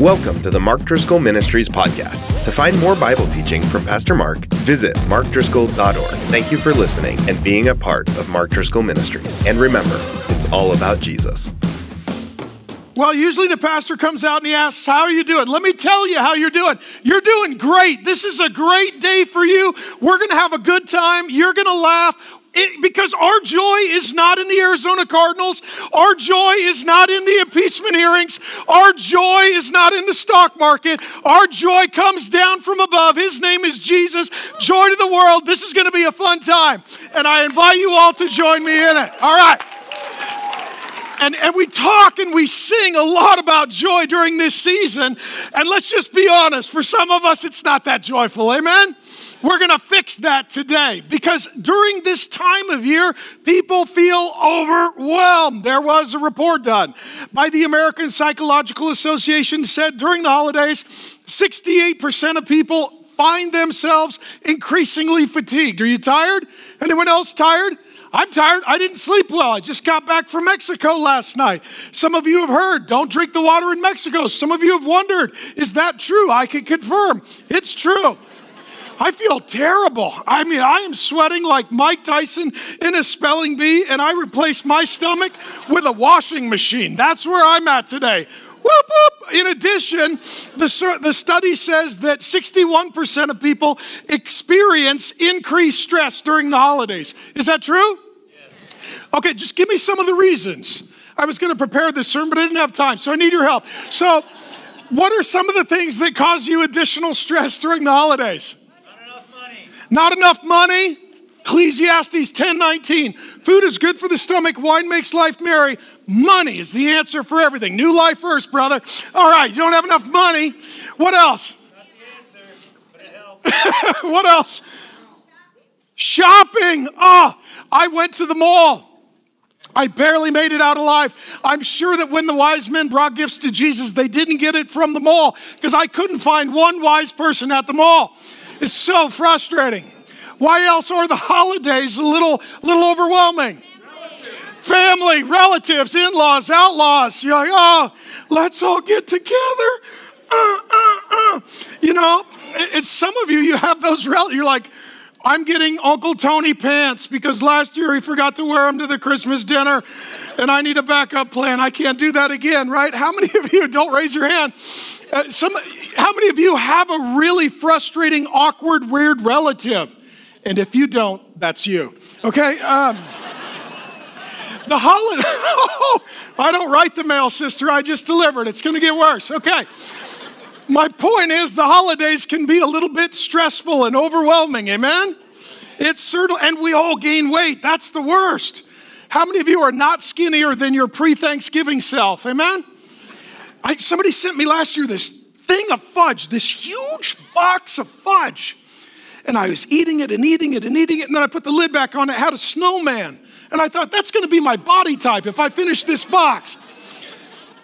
Welcome to the Mark Driscoll Ministries podcast. To find more Bible teaching from Pastor Mark, visit markdriscoll.org. Thank you for listening and being a part of Mark Driscoll Ministries. And remember, it's all about Jesus. Well, usually the pastor comes out and he asks, How are you doing? Let me tell you how you're doing. You're doing great. This is a great day for you. We're going to have a good time. You're going to laugh. It, because our joy is not in the Arizona Cardinals. Our joy is not in the impeachment hearings. Our joy is not in the stock market. Our joy comes down from above. His name is Jesus. Joy to the world. This is going to be a fun time. And I invite you all to join me in it. All right. And, and we talk and we sing a lot about joy during this season. And let's just be honest, for some of us, it's not that joyful. Amen? We're going to fix that today because during this time of year, people feel overwhelmed. There was a report done by the American Psychological Association said during the holidays, 68% of people find themselves increasingly fatigued. Are you tired? Anyone else tired? I'm tired. I didn't sleep well. I just got back from Mexico last night. Some of you have heard, don't drink the water in Mexico. Some of you have wondered, is that true? I can confirm it's true. I feel terrible. I mean, I am sweating like Mike Tyson in a spelling bee, and I replaced my stomach with a washing machine. That's where I'm at today. Whoop, whoop. In addition, the, the study says that 61% of people experience increased stress during the holidays. Is that true? Okay, just give me some of the reasons. I was going to prepare this sermon, but I didn't have time, so I need your help. So, what are some of the things that cause you additional stress during the holidays? Not enough money? Ecclesiastes 10:19. Food is good for the stomach, wine makes life merry. Money is the answer for everything. New life first, brother. All right, you don't have enough money. What else? what else? Shopping. Oh, I went to the mall. I barely made it out alive. I'm sure that when the wise men brought gifts to Jesus, they didn't get it from the mall because I couldn't find one wise person at the mall. It's so frustrating. Why else are the holidays a little, little overwhelming? Family, relatives, in laws, outlaws. You're like, oh, let's all get together. Uh, uh, uh. You know, it's some of you, you have those relatives. You're like, I'm getting Uncle Tony pants because last year he forgot to wear them to the Christmas dinner and I need a backup plan. I can't do that again, right? How many of you, don't raise your hand, uh, some, how many of you have a really frustrating, awkward, weird relative? And if you don't, that's you. Okay? Um, the holiday, oh, I don't write the mail, sister. I just delivered. It's going to get worse. Okay. My point is, the holidays can be a little bit stressful and overwhelming. Amen? It's certain, and we all gain weight. That's the worst. How many of you are not skinnier than your pre Thanksgiving self? Amen? I, somebody sent me last year this thing of fudge, this huge box of fudge. And I was eating it and eating it and eating it. And then I put the lid back on. It had a snowman. And I thought, that's going to be my body type if I finish this box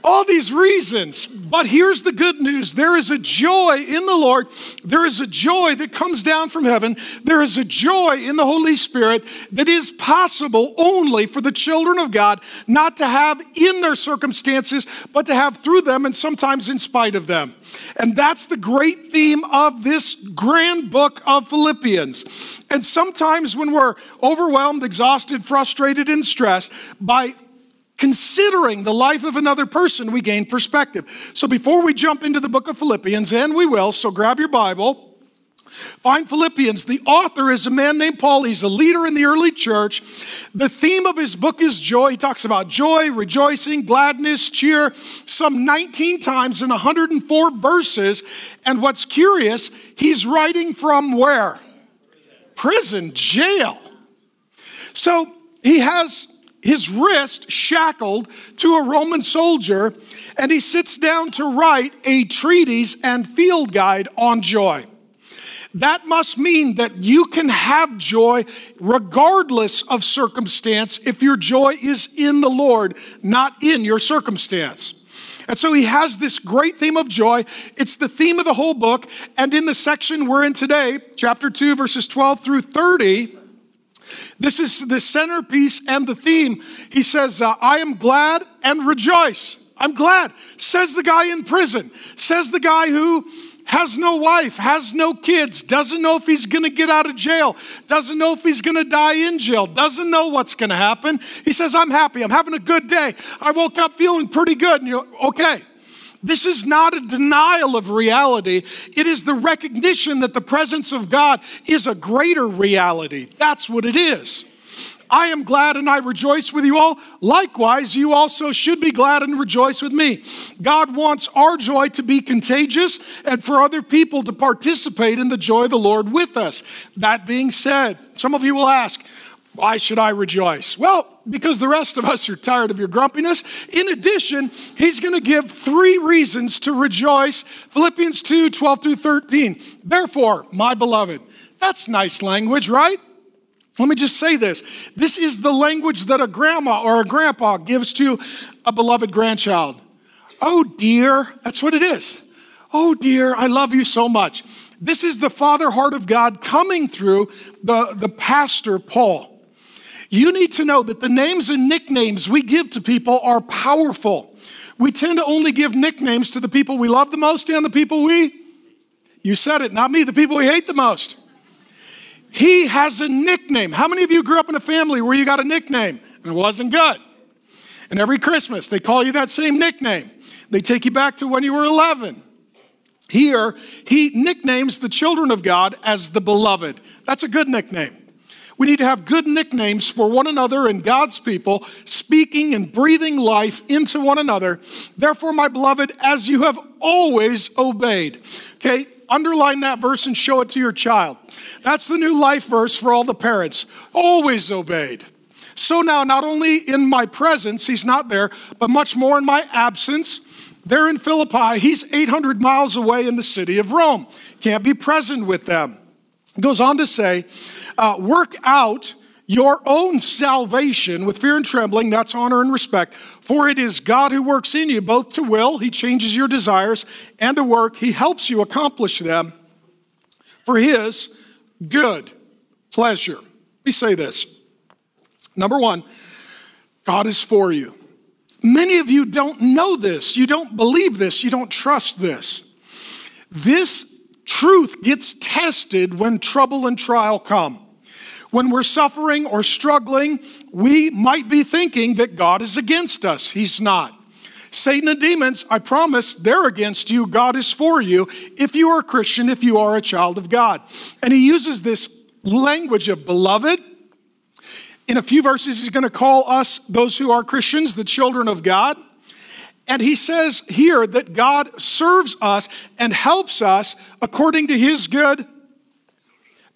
all these reasons. But here's the good news there is a joy in the Lord. There is a joy that comes down from heaven. There is a joy in the Holy Spirit that is possible only for the children of God not to have in their circumstances, but to have through them and sometimes in spite of them. And that's the great theme of this grand book of Philippians. And sometimes when we're overwhelmed, exhausted, frustrated, and stressed by considering the life of another person, we gain perspective. So before we jump into the book of Philippians, and we will, so grab your Bible. Find Philippians. The author is a man named Paul. He's a leader in the early church. The theme of his book is joy. He talks about joy, rejoicing, gladness, cheer, some 19 times in 104 verses. And what's curious, he's writing from where? Prison, jail. So he has his wrist shackled to a Roman soldier, and he sits down to write a treatise and field guide on joy. That must mean that you can have joy regardless of circumstance if your joy is in the Lord, not in your circumstance. And so he has this great theme of joy. It's the theme of the whole book. And in the section we're in today, chapter 2, verses 12 through 30, this is the centerpiece and the theme. He says, uh, I am glad and rejoice. I'm glad. Says the guy in prison. Says the guy who has no wife, has no kids, doesn't know if he's to get out of jail, doesn't know if he's to die in jail, doesn't know what's to happen. He says, I'm happy. I'm having a good day. I woke up feeling pretty good. And you're okay. This is not a denial of reality. It is the recognition that the presence of God is a greater reality. That's what it is. I am glad and I rejoice with you all. Likewise, you also should be glad and rejoice with me. God wants our joy to be contagious and for other people to participate in the joy of the Lord with us. That being said, some of you will ask, why should I rejoice? Well, because the rest of us are tired of your grumpiness. In addition, he's going to give three reasons to rejoice. Philippians 2 12 through 13. Therefore, my beloved, that's nice language, right? Let me just say this. This is the language that a grandma or a grandpa gives to a beloved grandchild. Oh, dear, that's what it is. Oh, dear, I love you so much. This is the father heart of God coming through the, the pastor, Paul. You need to know that the names and nicknames we give to people are powerful. We tend to only give nicknames to the people we love the most and the people we, you said it, not me, the people we hate the most. He has a nickname. How many of you grew up in a family where you got a nickname and it wasn't good? And every Christmas they call you that same nickname. They take you back to when you were 11. Here, he nicknames the children of God as the beloved. That's a good nickname. We need to have good nicknames for one another and God's people, speaking and breathing life into one another. Therefore, my beloved, as you have always obeyed. Okay, underline that verse and show it to your child. That's the new life verse for all the parents. Always obeyed. So now, not only in my presence, he's not there, but much more in my absence. There in Philippi, he's 800 miles away in the city of Rome. Can't be present with them. Goes on to say, uh, work out your own salvation with fear and trembling, that's honor and respect. For it is God who works in you both to will, He changes your desires, and to work, He helps you accomplish them for His good pleasure. Let me say this. Number one, God is for you. Many of you don't know this, you don't believe this, you don't trust this. This truth gets tested when trouble and trial come. When we're suffering or struggling, we might be thinking that God is against us. He's not. Satan and demons, I promise, they're against you. God is for you if you are a Christian, if you are a child of God. And he uses this language of beloved. In a few verses, he's going to call us, those who are Christians, the children of God. And he says here that God serves us and helps us according to his good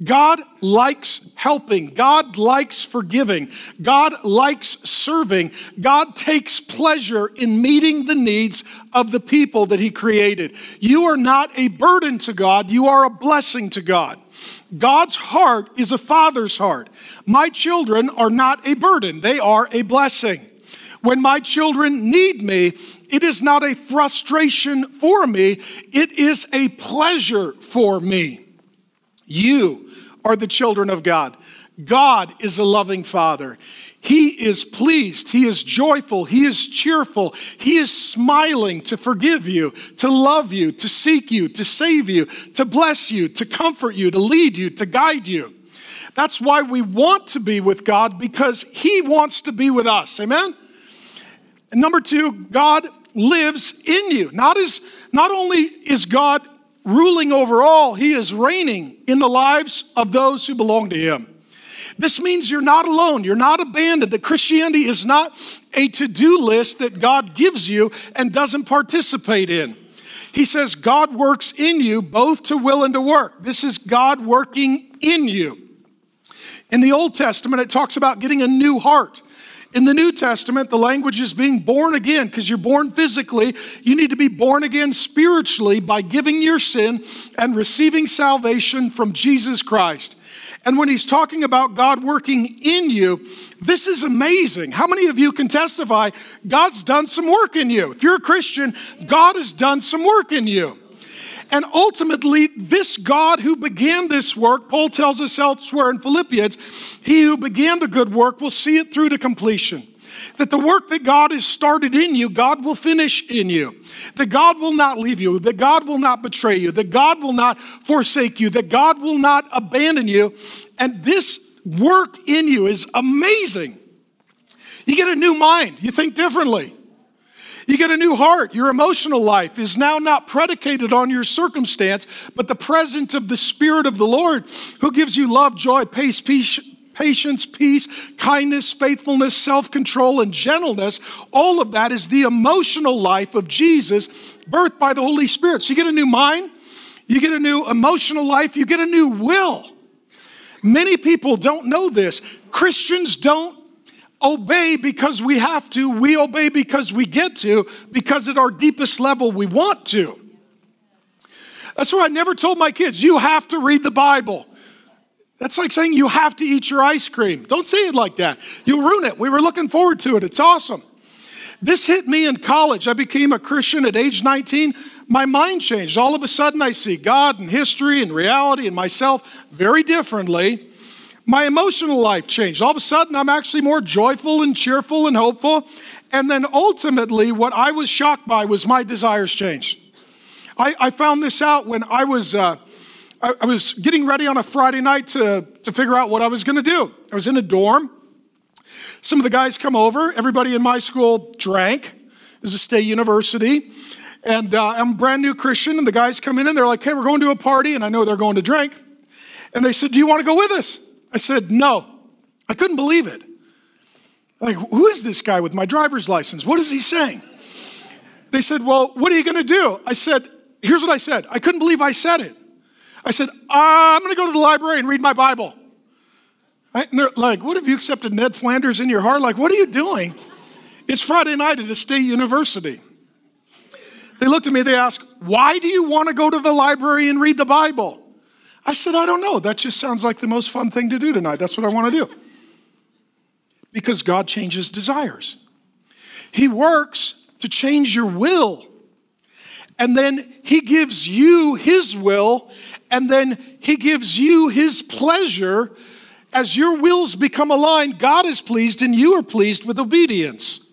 God likes helping. God likes forgiving. God likes serving. God takes pleasure in meeting the needs of the people that He created. You are not a burden to God, you are a blessing to God. God's heart is a father's heart. My children are not a burden, they are a blessing. When my children need me, it is not a frustration for me, it is a pleasure for me. You are the children of God. God is a loving Father. He is pleased. He is joyful. He is cheerful. He is smiling to forgive you, to love you, to seek you, to save you, to bless you, to comfort you, to lead you, to guide you. That's why we want to be with God because He wants to be with us. Amen? And number two, God lives in you. Not, as, not only is God ruling over all, he is reigning in the lives of those who belong to him. This means you're not alone, you're not abandoned. That Christianity is not a to do list that God gives you and doesn't participate in. He says God works in you both to will and to work. This is God working in you. In the Old Testament, it talks about getting a new heart. In the New Testament, the language is being born again because you're born physically. You need to be born again spiritually by giving your sin and receiving salvation from Jesus Christ. And when he's talking about God working in you, this is amazing. How many of you can testify God's done some work in you? If you're a Christian, God has done some work in you. And ultimately, this God who began this work, Paul tells us elsewhere in Philippians, he who began the good work will see it through to completion. that the work that God has started in you, God will finish in you. That God will not leave you, that God will not betray you, that God will not forsake you, that God will not abandon you. And this work in you is amazing. You get a new mind, you think differently. You get a new heart. Your emotional life is now not predicated on your circumstance, but the presence of the Spirit of the Lord who gives you love, joy, peace, peace, patience, peace, kindness, faithfulness, self control, and gentleness. All of that is the emotional life of Jesus, birthed by the Holy Spirit. So you get a new mind, you get a new emotional life, you get a new will. Many people don't know this. Christians don't obey because we have to, we obey because we get to, because at our deepest level we want to. That's why I never told my kids, you have to read the Bible. That's like saying you have to eat your ice cream. Don't say it like that. You'll ruin it. We were looking forward to it. It's awesome. This hit me in college. I became a Christian at age 19. My mind changed. All of a sudden, I see God and history and reality and myself very differently. My emotional life changed. All of a sudden, I'm actually more joyful and cheerful and hopeful. And then ultimately, what I was shocked by was my desires changed. I, I found this out when I was. Uh, I, was getting ready on a Friday night to, to figure out what I was going to do. I was in a dorm. Some of the guys come over. Everybody in my school drank. Was a state university. And uh, I'm a brand new Christian, and the guys come in and they're like, hey, we're going to a party, and I know they're going to drink. And they said, Do you want to go with us? I said, No. I couldn't believe it. Like, who is this guy with my driver's license? What is he saying? They said, Well, what are you going to do? I said, Here's what I said. I couldn't believe I said it. I said, I'm going to go to the library and read my Bible. Right? And they're like, What have you accepted Ned Flanders in your heart? Like, what are you doing? It's Friday night at a state university. They looked at me, they asked, Why do you want to go to the library and read the Bible? I said, I don't know. That just sounds like the most fun thing to do tonight. That's what I want to do. Because God changes desires. He works to change your will. And then He gives you His will and then He gives you His pleasure. As your wills become aligned, God is pleased and you are pleased with obedience.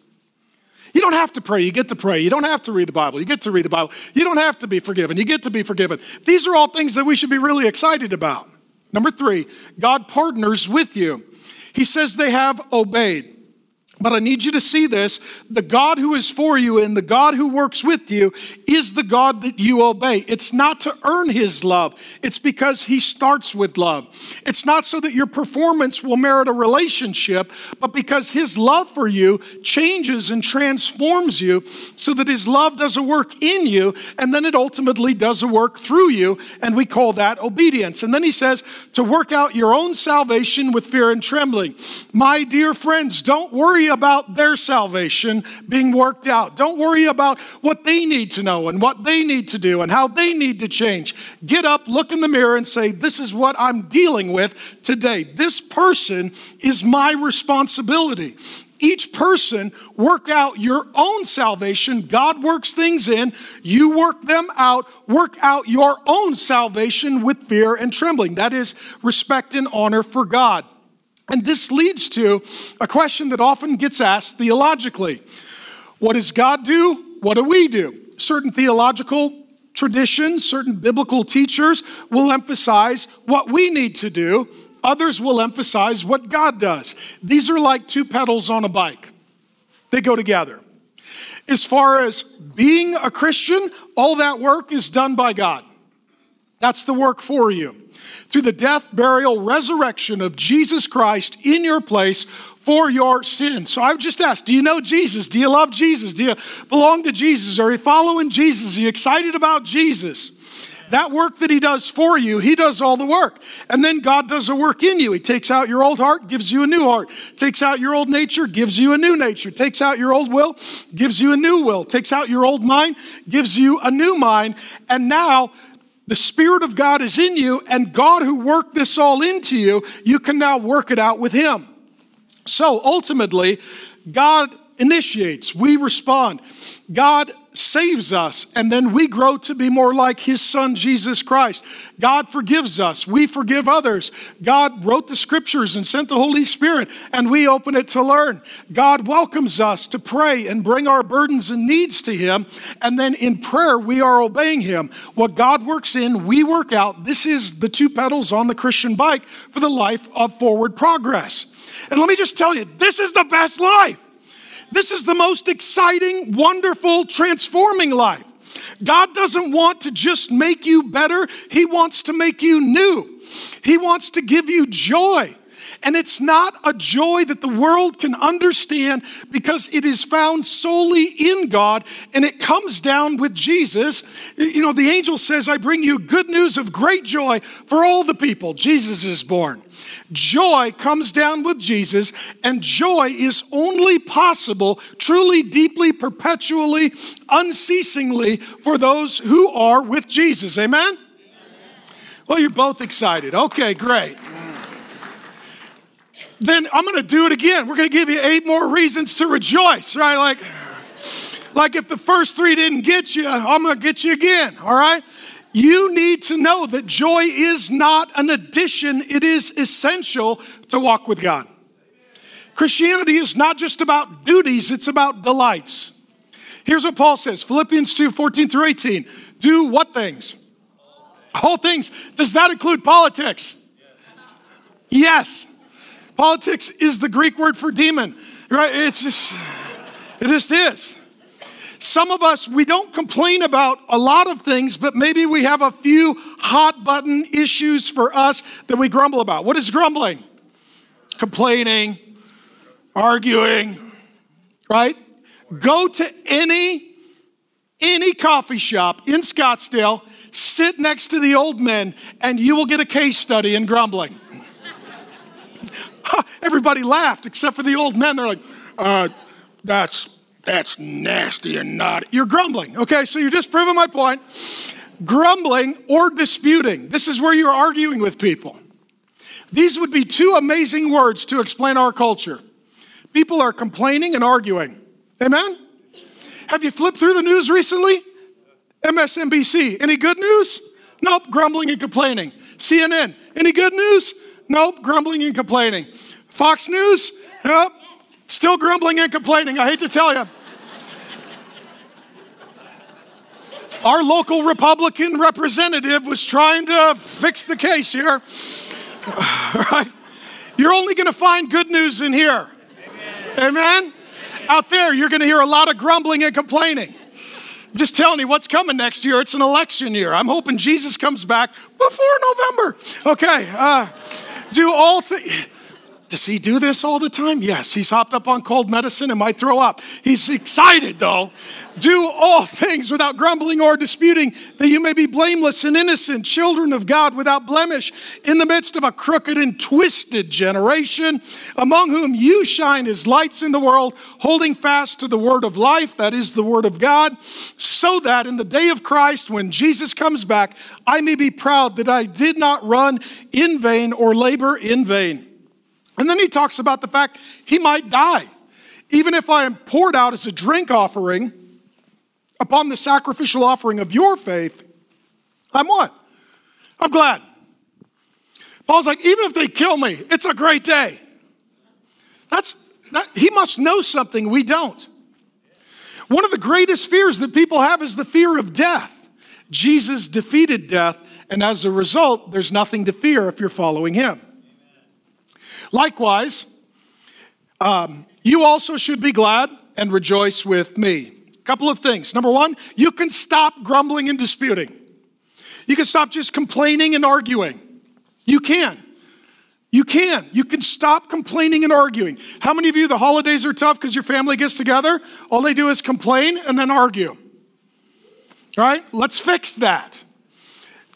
You don't have to pray, you get to pray. You don't have to read the Bible, you get to read the Bible. You don't have to be forgiven, you get to be forgiven. These are all things that we should be really excited about. Number three, God partners with you. He says they have obeyed. But I need you to see this. The God who is for you and the God who works with you is the God that you obey. It's not to earn his love, it's because he starts with love. It's not so that your performance will merit a relationship, but because his love for you changes and transforms you so that his love does a work in you and then it ultimately does a work through you. And we call that obedience. And then he says to work out your own salvation with fear and trembling. My dear friends, don't worry about their salvation being worked out. Don't worry about what they need to know and what they need to do and how they need to change. Get up, look in the mirror, and say, This is what I'm dealing with today. This person is my responsibility each person work out your own salvation. God works things in, you work them out. Work out your own salvation with fear and trembling. That is respect and honor for God. And this leads to a question that often gets asked theologically What does God do? What do we do? Certain theological traditions, certain biblical teachers will emphasize what we need to do, others will emphasize what God does. These are like two pedals on a bike, they go together. As far as being a Christian, all that work is done by God. That's the work for you through the death, burial, resurrection of Jesus Christ in your place for your sins. So I would just ask, do you know Jesus? Do you love Jesus? Do you belong to Jesus? Are you following Jesus? Are you excited about Jesus? That work that he does for you, he does all the work. And then God does the work in you. He takes out your old heart, gives you a new heart. Takes out your old nature, gives you a new nature. Takes out your old will, gives you a new will. Takes out your old mind, gives you a new mind. And now the Spirit of God is in you, and God who worked this all into you, you can now work it out with Him. So ultimately, God initiates, we respond. God saves us, and then we grow to be more like his son, Jesus Christ. God forgives us. We forgive others. God wrote the scriptures and sent the Holy Spirit, and we open it to learn. God welcomes us to pray and bring our burdens and needs to him, and then in prayer, we are obeying him. What God works in, we work out. This is the two pedals on the Christian bike for the life of forward progress. And let me just tell you, this is the best life. This is the most exciting, wonderful, transforming life. God doesn't want to just make you better, He wants to make you new. He wants to give you joy. And it's not a joy that the world can understand because it is found solely in God and it comes down with Jesus. You know, the angel says, I bring you good news of great joy for all the people. Jesus is born. Joy comes down with Jesus, and joy is only possible truly, deeply, perpetually, unceasingly for those who are with Jesus. Amen? Amen. Well, you're both excited. Okay, great then I'm going to do it again. We're going to give you eight more reasons to rejoice, right? Like, like if the first three didn't get you, I'm going to get you again, all right? You need to know that joy is not an addition, it is essential to walk with God. Christianity is not just about duties, it's about delights. Here's what Paul says Philippians 2 14 through 18. Do what things? All things. Does that include politics? Yes. Politics is the Greek word for demon, right? It's just, it just is. Some of us, we don't complain about a lot of things, but maybe we have a few hot button issues for us that we grumble about. What is grumbling? Complaining, arguing, right? Go to any any coffee shop in Scottsdale, sit next to the old men, and you will get a case study in grumbling. Everybody laughed except for the old men. They're like, uh, that's, that's nasty and not. You're grumbling, okay? So you're just proving my point. Grumbling or disputing. This is where you're arguing with people. These would be two amazing words to explain our culture. People are complaining and arguing. Amen? Have you flipped through the news recently? MSNBC, any good news? Nope, grumbling and complaining. CNN, any good news? Nope, grumbling and complaining. Fox News? Nope, still grumbling and complaining. I hate to tell you. Our local Republican representative was trying to fix the case here. right? You're only going to find good news in here. Amen. Amen? Out there, you're going to hear a lot of grumbling and complaining. I'm just telling you what's coming next year. It's an election year. I'm hoping Jesus comes back before November. Okay. Uh, do all things. Does he do this all the time? Yes, he's hopped up on cold medicine and might throw up. He's excited though. Do all things without grumbling or disputing, that you may be blameless and innocent, children of God without blemish, in the midst of a crooked and twisted generation, among whom you shine as lights in the world, holding fast to the word of life, that is the word of God, so that in the day of Christ, when Jesus comes back, I may be proud that I did not run in vain or labor in vain. And then he talks about the fact he might die. Even if I am poured out as a drink offering upon the sacrificial offering of your faith, I'm what? I'm glad. Paul's like, even if they kill me, it's a great day. That's that, he must know something we don't. One of the greatest fears that people have is the fear of death. Jesus defeated death, and as a result, there's nothing to fear if you're following him. Likewise, um, you also should be glad and rejoice with me. Couple of things. Number one, you can stop grumbling and disputing. You can stop just complaining and arguing. You can. You can. You can stop complaining and arguing. How many of you, the holidays are tough because your family gets together? All they do is complain and then argue. All right? Let's fix that.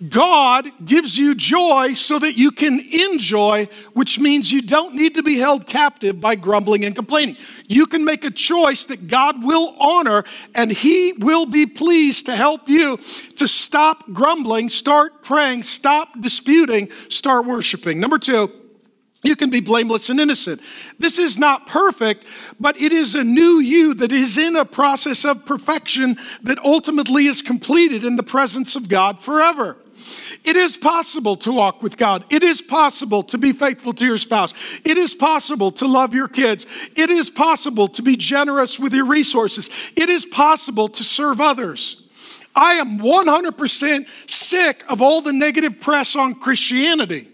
God gives you joy so that you can enjoy, which means you don't need to be held captive by grumbling and complaining. You can make a choice that God will honor and He will be pleased to help you to stop grumbling, start praying, stop disputing, start worshiping. Number two, You can be blameless and innocent. This is not perfect, but it is a new you that is in a process of perfection that ultimately is completed in the presence of God forever. It is possible to walk with God. It is possible to be faithful to your spouse. It is possible to love your kids. It is possible to be generous with your resources. It is possible to serve others. I am 100% sick of all the negative press on Christianity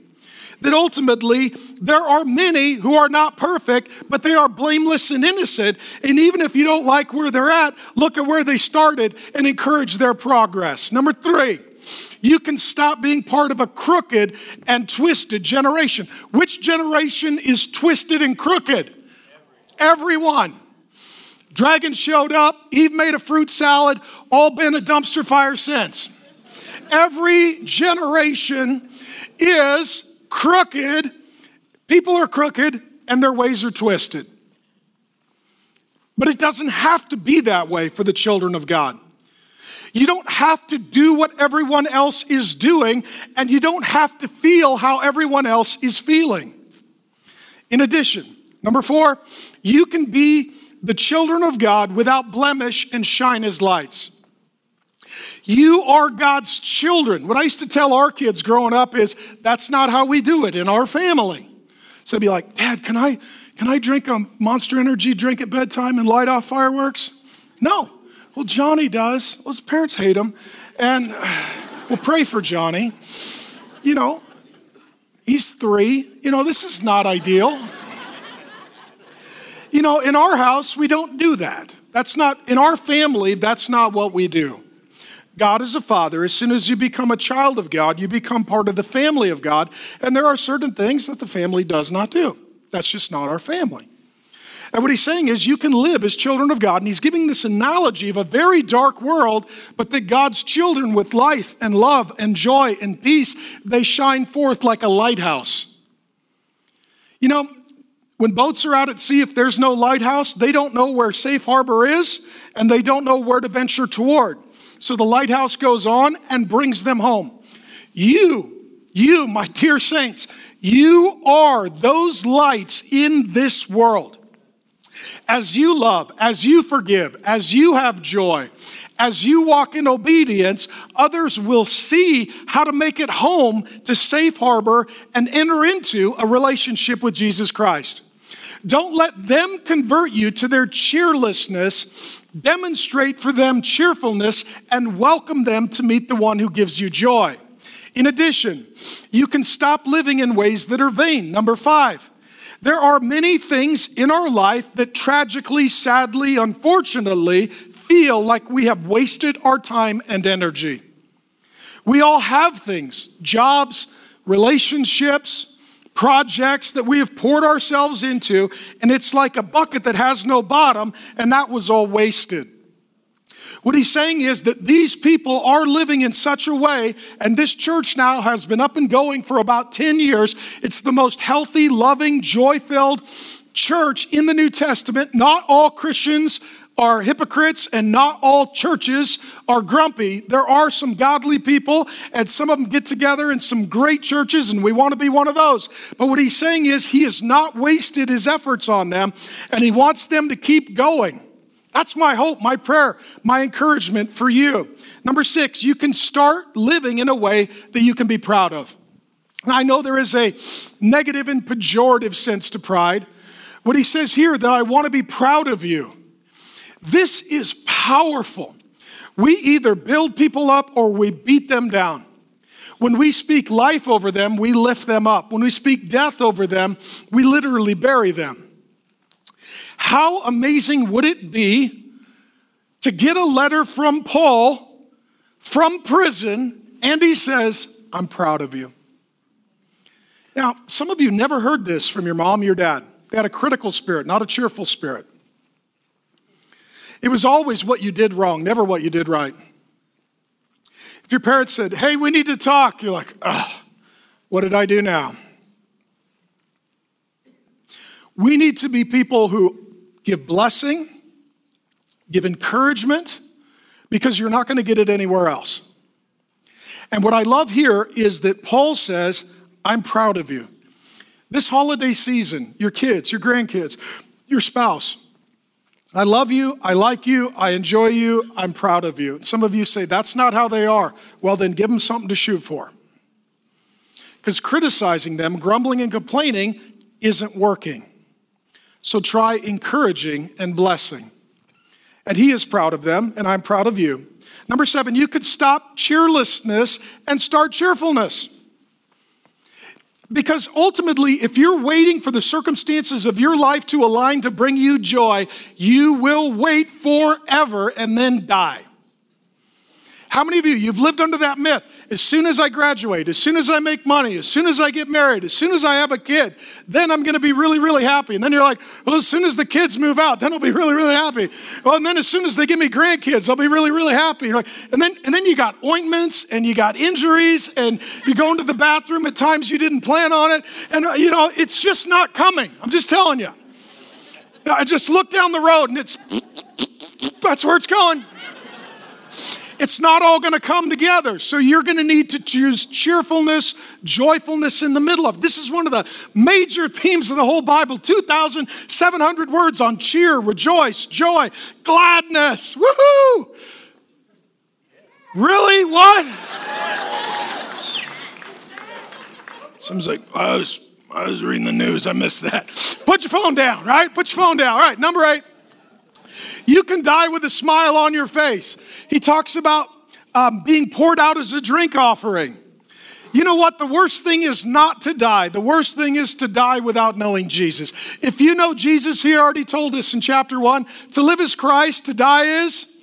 that ultimately there are many who are not perfect, but they are blameless and innocent. And even if you don't like where they're at, look at where they started and encourage their progress. Number three, you can stop being part of a crooked and twisted generation. Which generation is twisted and crooked? Everyone. Dragon showed up, Eve made a fruit salad, all been a dumpster fire since. Every generation is crooked, people are crooked, and their ways are twisted. But it doesn't have to be that way for the children of God. You don't have to do what everyone else is doing, and you don't have to feel how everyone else is feeling. In addition, number four, you can be the children of God without blemish and shine as lights. You are God's children. What I used to tell our kids growing up is that's not how we do it in our family. So I'd be like, Dad, can I, can I drink a monster energy drink at bedtime and light off fireworks? No. Well, Johnny does. Well, his parents hate him. And we'll pray for Johnny. You know, he's three. You know, this is not ideal. You know, in our house, we don't do that. That's not, in our family, that's not what we do. God is a father. As soon as you become a child of God, you become part of the family of God. And there are certain things that the family does not do. That's just not our family. And what he's saying is, you can live as children of God. And he's giving this analogy of a very dark world, but that God's children, with life and love and joy and peace, they shine forth like a lighthouse. You know, when boats are out at sea, if there's no lighthouse, they don't know where safe harbor is and they don't know where to venture toward. So the lighthouse goes on and brings them home. You, you, my dear saints, you are those lights in this world. As you love, as you forgive, as you have joy, as you walk in obedience, others will see how to make it home to safe harbor and enter into a relationship with Jesus Christ. Don't let them convert you to their cheerlessness. Demonstrate for them cheerfulness and welcome them to meet the one who gives you joy. In addition, you can stop living in ways that are vain. Number five, there are many things in our life that tragically, sadly, unfortunately feel like we have wasted our time and energy. We all have things jobs, relationships, projects that we have poured ourselves into, and it's like a bucket that has no bottom, and that was all wasted. What he's saying is that these people are living in such a way, and this church now has been up and going for about 10 years. It's the most healthy, loving, joy filled church in the New Testament. Not all Christians are hypocrites and not all churches are grumpy. There are some godly people, and some of them get together in some great churches, and we want to be one of those. But what he's saying is, he has not wasted his efforts on them, and he wants them to keep going. That's my hope, my prayer, my encouragement for you. Number six, you can start living in a way that you can be proud of. I know there is a negative and pejorative sense to pride. What he says here, that I want to be proud of you. This is powerful. We either build people up or we beat them down. When we speak life over them, we lift them up. When we speak death over them, we literally bury them. How amazing would it be to get a letter from Paul from prison and he says, I'm proud of you. Now, some of you never heard this from your mom, or your dad. They had a critical spirit, not a cheerful spirit. It was always what you did wrong, never what you did right. If your parents said, Hey, we need to talk, you're like, Ugh, what did I do now? We need to be people who give blessing, give encouragement, because you're not going to get it anywhere else. And what I love here is that Paul says, I'm proud of you. This holiday season, your kids, your grandkids, your spouse, I love you, I like you, I enjoy you, I'm proud of you. Some of you say, that's not how they are. Well, then give them something to shoot for. Because criticizing them, grumbling and complaining isn't working. So try encouraging and blessing. And he is proud of them, and I'm proud of you. Number seven, you could stop cheerlessness and start cheerfulness. Because ultimately, if you're waiting for the circumstances of your life to align to bring you joy, you will wait forever and then die. How many of you, you've lived under that myth? As soon as I graduate, as soon as I make money, as soon as I get married, as soon as I have a kid, then I'm going to be really, really happy. And then you're like, well, as soon as the kids move out, then I'll be really, really happy. Well, and then as soon as they give me grandkids, I'll be really, really happy. Like, and then, and then you got ointments and you got injuries and you go into the bathroom at times you didn't plan on it. And, uh, you know, it's just not coming. I'm just telling you. I just look down the road and it's, that's where it's going it's not all going to come together. So you're going to need to choose cheerfulness, joyfulness in the middle of. This is one of the major themes of the whole Bible. 2,700 words on cheer, rejoice, joy, gladness. Woohoo! Really? What? Someone's like, I was, I was reading the news. I missed that. Put your phone down, right? Put your phone down. All right, number eight. You can die with a smile on your face. He talks about um, being poured out as a drink offering. You know what? The worst thing is not to die. The worst thing is to die without knowing Jesus. If you know Jesus, he already told us in chapter one to live is Christ, to die is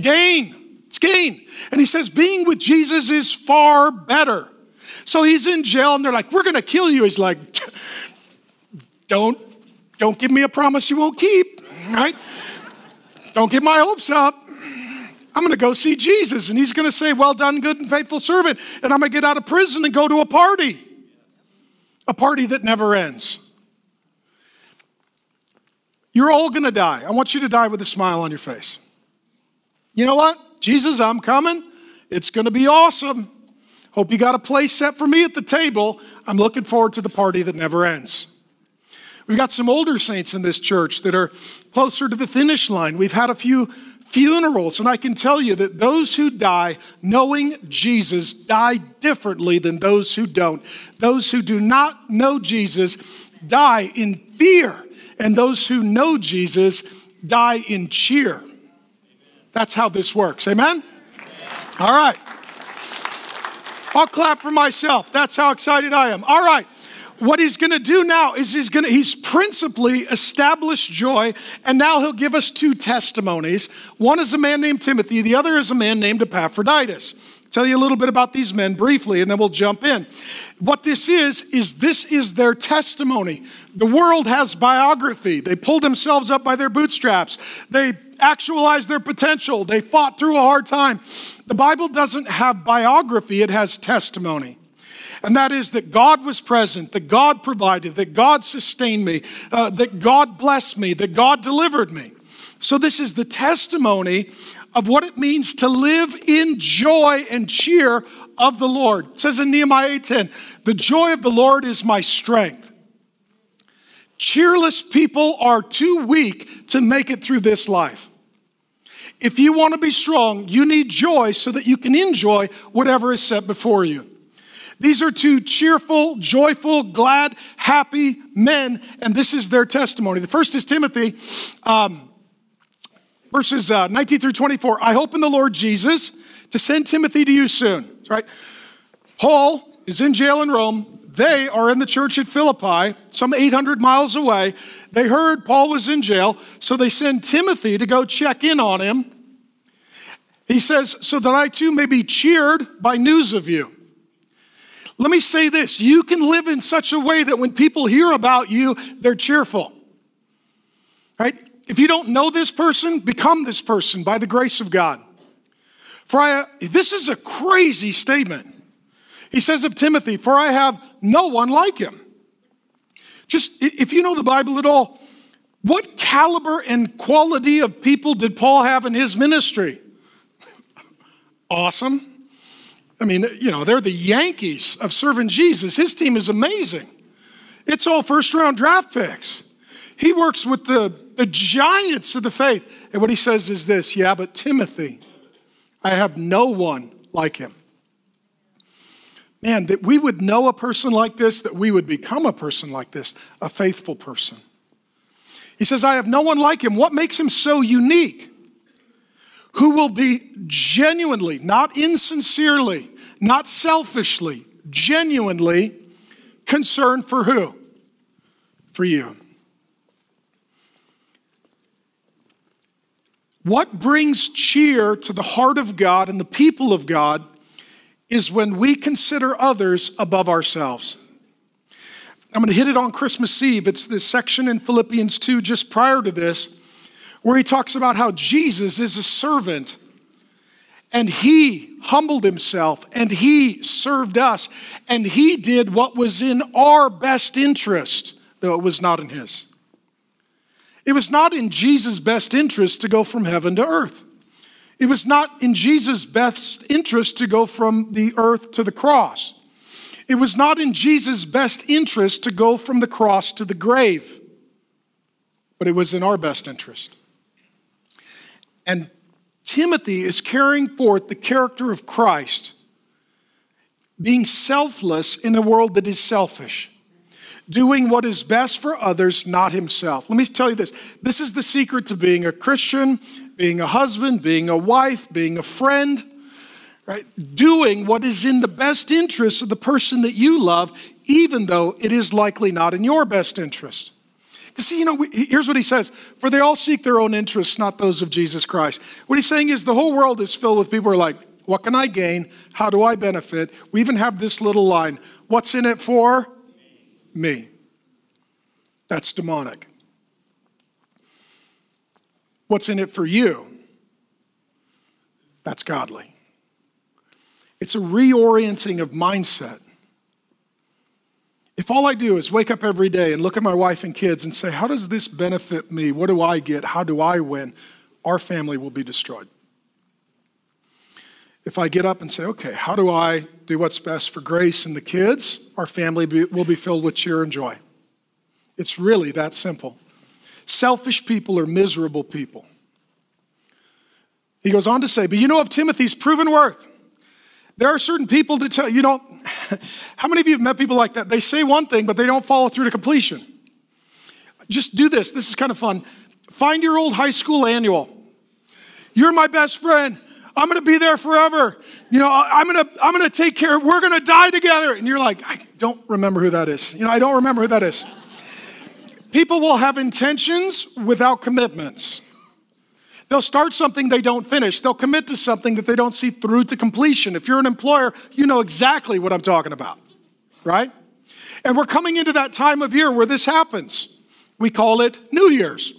gain. It's gain. And he says, being with Jesus is far better. So he's in jail and they're like, we're going to kill you. He's like, don't, don't give me a promise you won't keep, right? Don't get my hopes up. I'm going to go see Jesus, and he's going to say, Well done, good and faithful servant. And I'm going to get out of prison and go to a party, a party that never ends. You're all going to die. I want you to die with a smile on your face. You know what? Jesus, I'm coming. It's going to be awesome. Hope you got a place set for me at the table. I'm looking forward to the party that never ends. We've got some older saints in this church that are closer to the finish line. We've had a few funerals, and I can tell you that those who die knowing Jesus die differently than those who don't. Those who do not know Jesus die in fear, and those who know Jesus die in cheer. That's how this works. Amen? All right. I'll clap for myself. That's how excited I am. All right what he's going to do now is he's going to he's principally established joy and now he'll give us two testimonies. One is a man named timothy the other is a man named epaphroditus. Tell you a little bit about these men briefly and then we'll jump in. What this is is this is their testimony. The world has biography. They pulled themselves up by their bootstraps. They actualized their potential. They fought through a hard time. The bible doesn't have biography it has testimony and that is that God was present, that God provided, that God sustained me, uh, that God blessed me, that God delivered me. So, this is the testimony of what it means to live in joy and cheer of the Lord. It says in Nehemiah 8:10, "The joy of the Lord is my strength." Cheerless people are too weak to make it through this life. If you want to be strong, you need joy so that you can enjoy whatever is set before you. These are two cheerful, joyful, glad, happy men, and this is their testimony. The first is Timothy, um, verses uh, 19 through 24. I hope in the Lord Jesus to send Timothy to you soon. Right? Paul is in jail in Rome. They are in the church at Philippi, some 800 miles away. They heard Paul was in jail, so they send Timothy to go check in on him. He says, so that I too may be cheered by news of you. Let me say this you can live in such a way that when people hear about you, they're cheerful. Right? If you don't know this person, become this person by the grace of God. For I, this is a crazy statement. He says of Timothy, For I have no one like him. Just if you know the Bible at all, what caliber and quality of people did Paul have in his ministry? awesome. I mean, you know, they're the Yankees of serving Jesus. His team is amazing. It's all first round draft picks. He works with the, the giants of the faith. And what he says is this Yeah, but Timothy, I have no one like him. Man, that we would know a person like this, that we would become a person like this, a faithful person. He says, I have no one like him. What makes him so unique? Who will be genuinely, not insincerely, not selfishly, genuinely concerned for who? For you. What brings cheer to the heart of God and the people of God is when we consider others above ourselves. I'm going to hit it on Christmas Eve. It's this section in Philippians 2 just prior to this where he talks about how Jesus is a servant and he humbled himself and he served us and he did what was in our best interest, though it was not in his. It was not in Jesus' best interest to go from heaven to earth. It was not in Jesus' best interest to go from the earth to the cross. It was not in Jesus' best interest to go from the cross to the grave, but it was in our best interest. And Timothy is carrying forth the character of Christ, being selfless in a world that is selfish doing what is best for others, not himself. Let me tell you this this is the secret to being a Christian, being a husband, being a wife, being a friend, right? Doing what is in the best interest of the person that you love, even though it is likely not in your best interest. Because, see, you know, here's what he says For they all seek their own interests, not those of Jesus Christ. What he's saying is the whole world is filled with people who are like, What can I gain? How do I benefit? We even have this little line What's in it for? me. That's demonic. What's in it for you? That's godly. It's a reorienting of mindset. If all I do is wake up every day and look at my wife and kids and say, How does this benefit me? What do I get? How do I win? Our family will be destroyed. If I get up and say, Okay, how do I do what's best for Grace and the kids, our family be, will be filled with cheer and joy. It's really that simple. Selfish people are miserable people. He goes on to say, but you know of Timothy's proven worth. There are certain people that tell, you know, how many of you have met people like that? They say one thing, but they don't follow through to completion. Just do this. This is kind of fun. Find your old high school annual. You're my best friend. I'm going to be there forever. You know, I'm going to I'm going to take care. We're going to die together. And you're like, I don't remember who that is. You know, I don't remember who that is. People will have intentions without commitments. They'll start something they don't finish. They'll commit to something that they don't see through to completion. If you're an employer, you know exactly what I'm talking about, right? And we're coming into that time of year where this happens. We call it New Year's.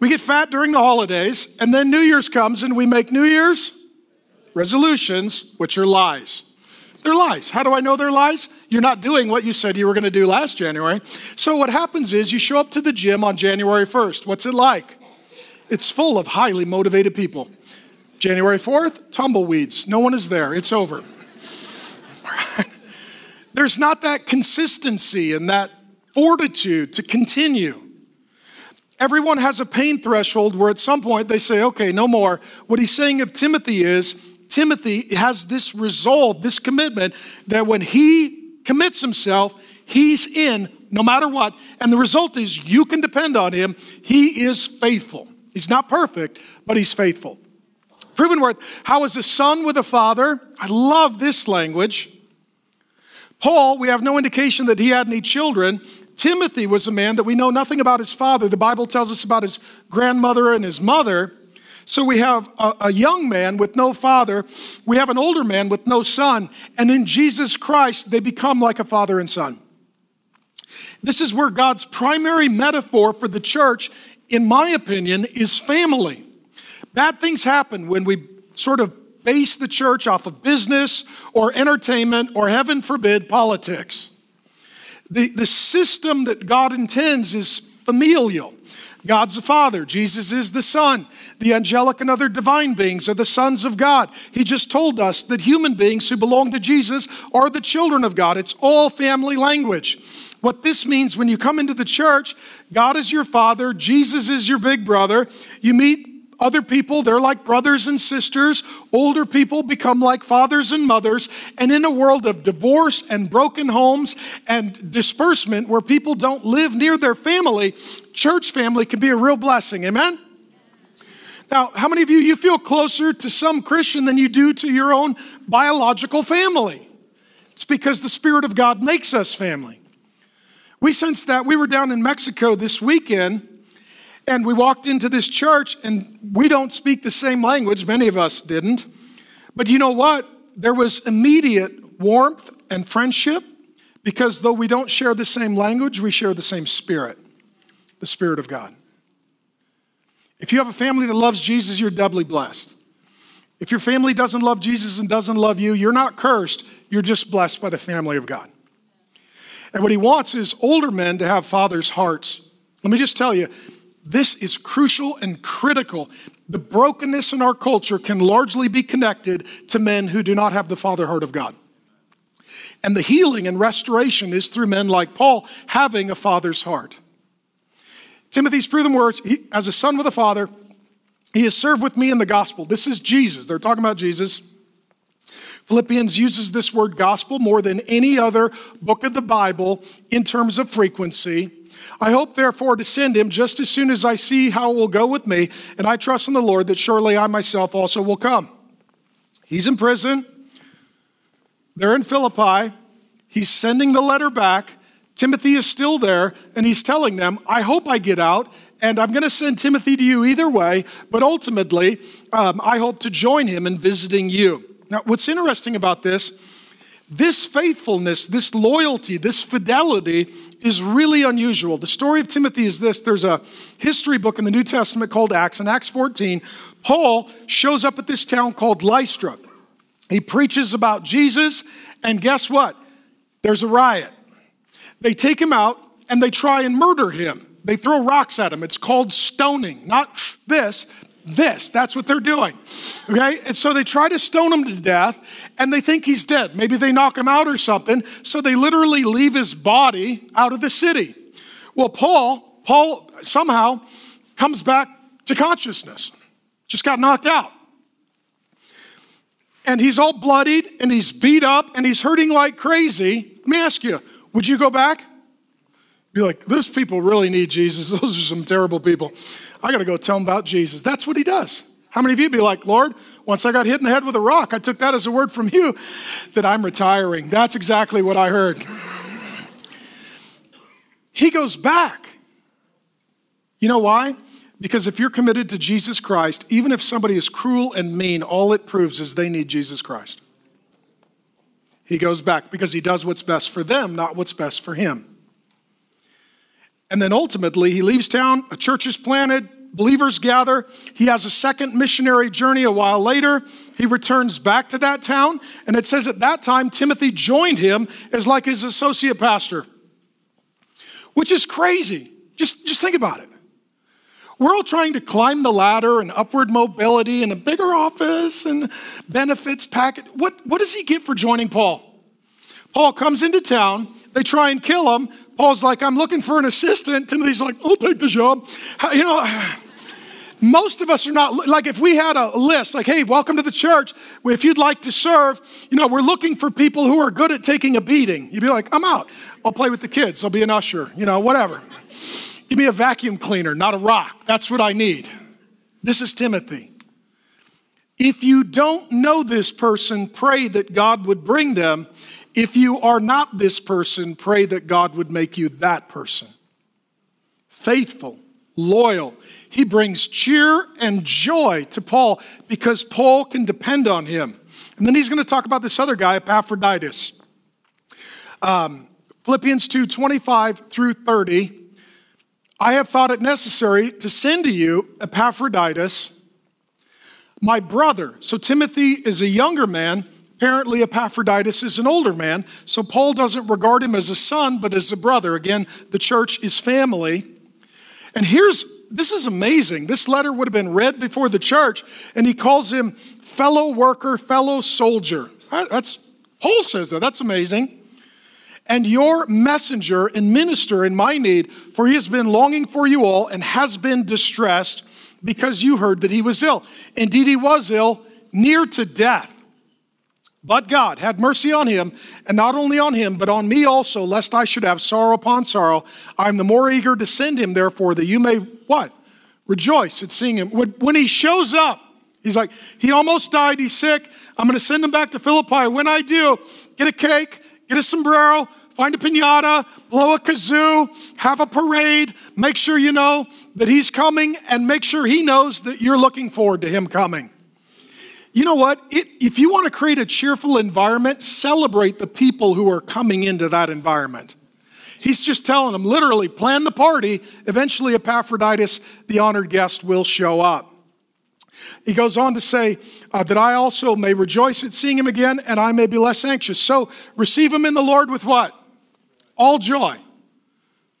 We get fat during the holidays, and then New Year's comes and we make New Year's resolutions, which are lies. They're lies. How do I know they're lies? You're not doing what you said you were going to do last January. So, what happens is you show up to the gym on January 1st. What's it like? It's full of highly motivated people. January 4th, tumbleweeds. No one is there. It's over. There's not that consistency and that fortitude to continue. Everyone has a pain threshold where at some point they say, okay, no more. What he's saying of Timothy is Timothy has this resolve, this commitment that when he commits himself, he's in no matter what. And the result is you can depend on him. He is faithful. He's not perfect, but he's faithful. Proven worth, how is a son with a father? I love this language. Paul, we have no indication that he had any children, Timothy was a man that we know nothing about his father. The Bible tells us about his grandmother and his mother. So we have a, a, young man with no father, we have an older man with no son, and in Jesus Christ, they become like a father and son. This is where God's primary metaphor for the church, in my opinion, is family. Bad things happen when we sort of base the church off of business or entertainment or, heaven forbid, politics. The, the system that God intends is familial. God's the Father, Jesus is the Son. The angelic and other divine beings are the sons of God. He just told us that human beings who belong to Jesus are the children of God. It's all family language. What this means when you come into the church, God is your father, Jesus is your big brother. You meet other people, they're like brothers and sisters. Older people become like fathers and mothers. And in a world of divorce and broken homes and disbursement where people don't live near their family, church family can be a real blessing. Amen? Now, how many of you you feel closer to some Christian than you do to your own biological family? It's because the Spirit of God makes us family. We sensed that we were down in Mexico this weekend and we walked into this church, and we don't speak the same language, many of us didn't. But you know what? There was immediate warmth and friendship because though we don't share the same language, we share the same spirit the Spirit of God. If you have a family that loves Jesus, you're doubly blessed. If your family doesn't love Jesus and doesn't love you, you're not cursed, you're just blessed by the family of God. And what he wants is older men to have fathers' hearts. Let me just tell you, this is crucial and critical. The brokenness in our culture can largely be connected to men who do not have the father heart of God. And the healing and restoration is through men like Paul having a father's heart. Timothy's proven words he, as a son with a father, he has served with me in the gospel. This is Jesus. They're talking about Jesus. Philippians uses this word gospel more than any other book of the Bible in terms of frequency. I hope, therefore, to send him just as soon as I see how it will go with me, and I trust in the Lord that surely I myself also will come. He's in prison. They're in Philippi. He's sending the letter back. Timothy is still there, and he's telling them, I hope I get out, and I'm going to send Timothy to you either way, but ultimately, um, I hope to join him in visiting you. Now, what's interesting about this this faithfulness, this loyalty, this fidelity is really unusual. The story of Timothy is this there's a history book in the New Testament called Acts. In Acts 14, Paul shows up at this town called Lystra. He preaches about Jesus, and guess what? There's a riot. They take him out and they try and murder him. They throw rocks at him. It's called stoning, not this, this. That's what they're doing. Okay? And so they try to stone him to death and they think he's dead. Maybe they knock him out or something. So they literally leave his body out of the city. Well, Paul, Paul somehow comes back to consciousness. Just got knocked out. And he's all bloodied and he's beat up and he's hurting like crazy. Let me ask you, would you go back? Be like, those people really need Jesus. Those are some terrible people. I got to go tell them about Jesus. That's what he does. How many of you be like, Lord, once I got hit in the head with a rock, I took that as a word from you that I'm retiring. That's exactly what I heard. He goes back. You know why? Because if you're committed to Jesus Christ, even if somebody is cruel and mean, all it proves is they need Jesus Christ. He goes back because he does what's best for them, not what's best for him. And then ultimately, he leaves town, a church is planted, believers gather. He has a second missionary journey a while later. He returns back to that town, and it says at that time, Timothy joined him as like his associate pastor, which is crazy. Just, just think about it. We're all trying to climb the ladder and upward mobility and a bigger office and benefits package. What, what does he get for joining Paul? Paul comes into town. They try and kill him. Paul's like, I'm looking for an assistant. Timothy's like, I'll take the job. You know, most of us are not like if we had a list like hey welcome to the church. If you'd like to serve you know we're looking for people who are good at taking a beating. You'd be like i'm out. I'll play with the kids. I'll be an usher you know whatever. Give me a vacuum cleaner not a rock. That's what i need. This is timothy. If you don't know this person pray that god would bring them if you are not this person, pray that God would make you that person. Faithful, loyal. He brings cheer and joy to Paul because Paul can depend on him. And then he's going to talk about this other guy, Epaphroditus. Um, Philippians 2 25 through 30. I have thought it necessary to send to you Epaphroditus, my brother. So Timothy is a younger man Apparently, Epaphroditus is an older man, so Paul doesn't regard him as a son, but as a brother. Again, the church is family. And here's this is amazing. This letter would have been read before the church, and he calls him fellow worker, fellow soldier. That's Paul says that. That's amazing. And your messenger and minister in my need, for he has been longing for you all and has been distressed because you heard that he was ill. Indeed, he was ill, near to death. But God had mercy on him, and not only on him, but on me also, lest I should have sorrow upon sorrow. I am the more eager to send him, therefore, that you may what? Rejoice at seeing him. When he shows up, he's like, he almost died, he's sick. I'm going to send him back to Philippi. When I do, get a cake, get a sombrero, find a pinata, blow a kazoo, have a parade, make sure you know that he's coming, and make sure he knows that you're looking forward to him coming. You know what? It, if you want to create a cheerful environment, celebrate the people who are coming into that environment. He's just telling them, literally, plan the party. Eventually, Epaphroditus, the honored guest, will show up. He goes on to say uh, that I also may rejoice at seeing him again and I may be less anxious. So receive him in the Lord with what? All joy.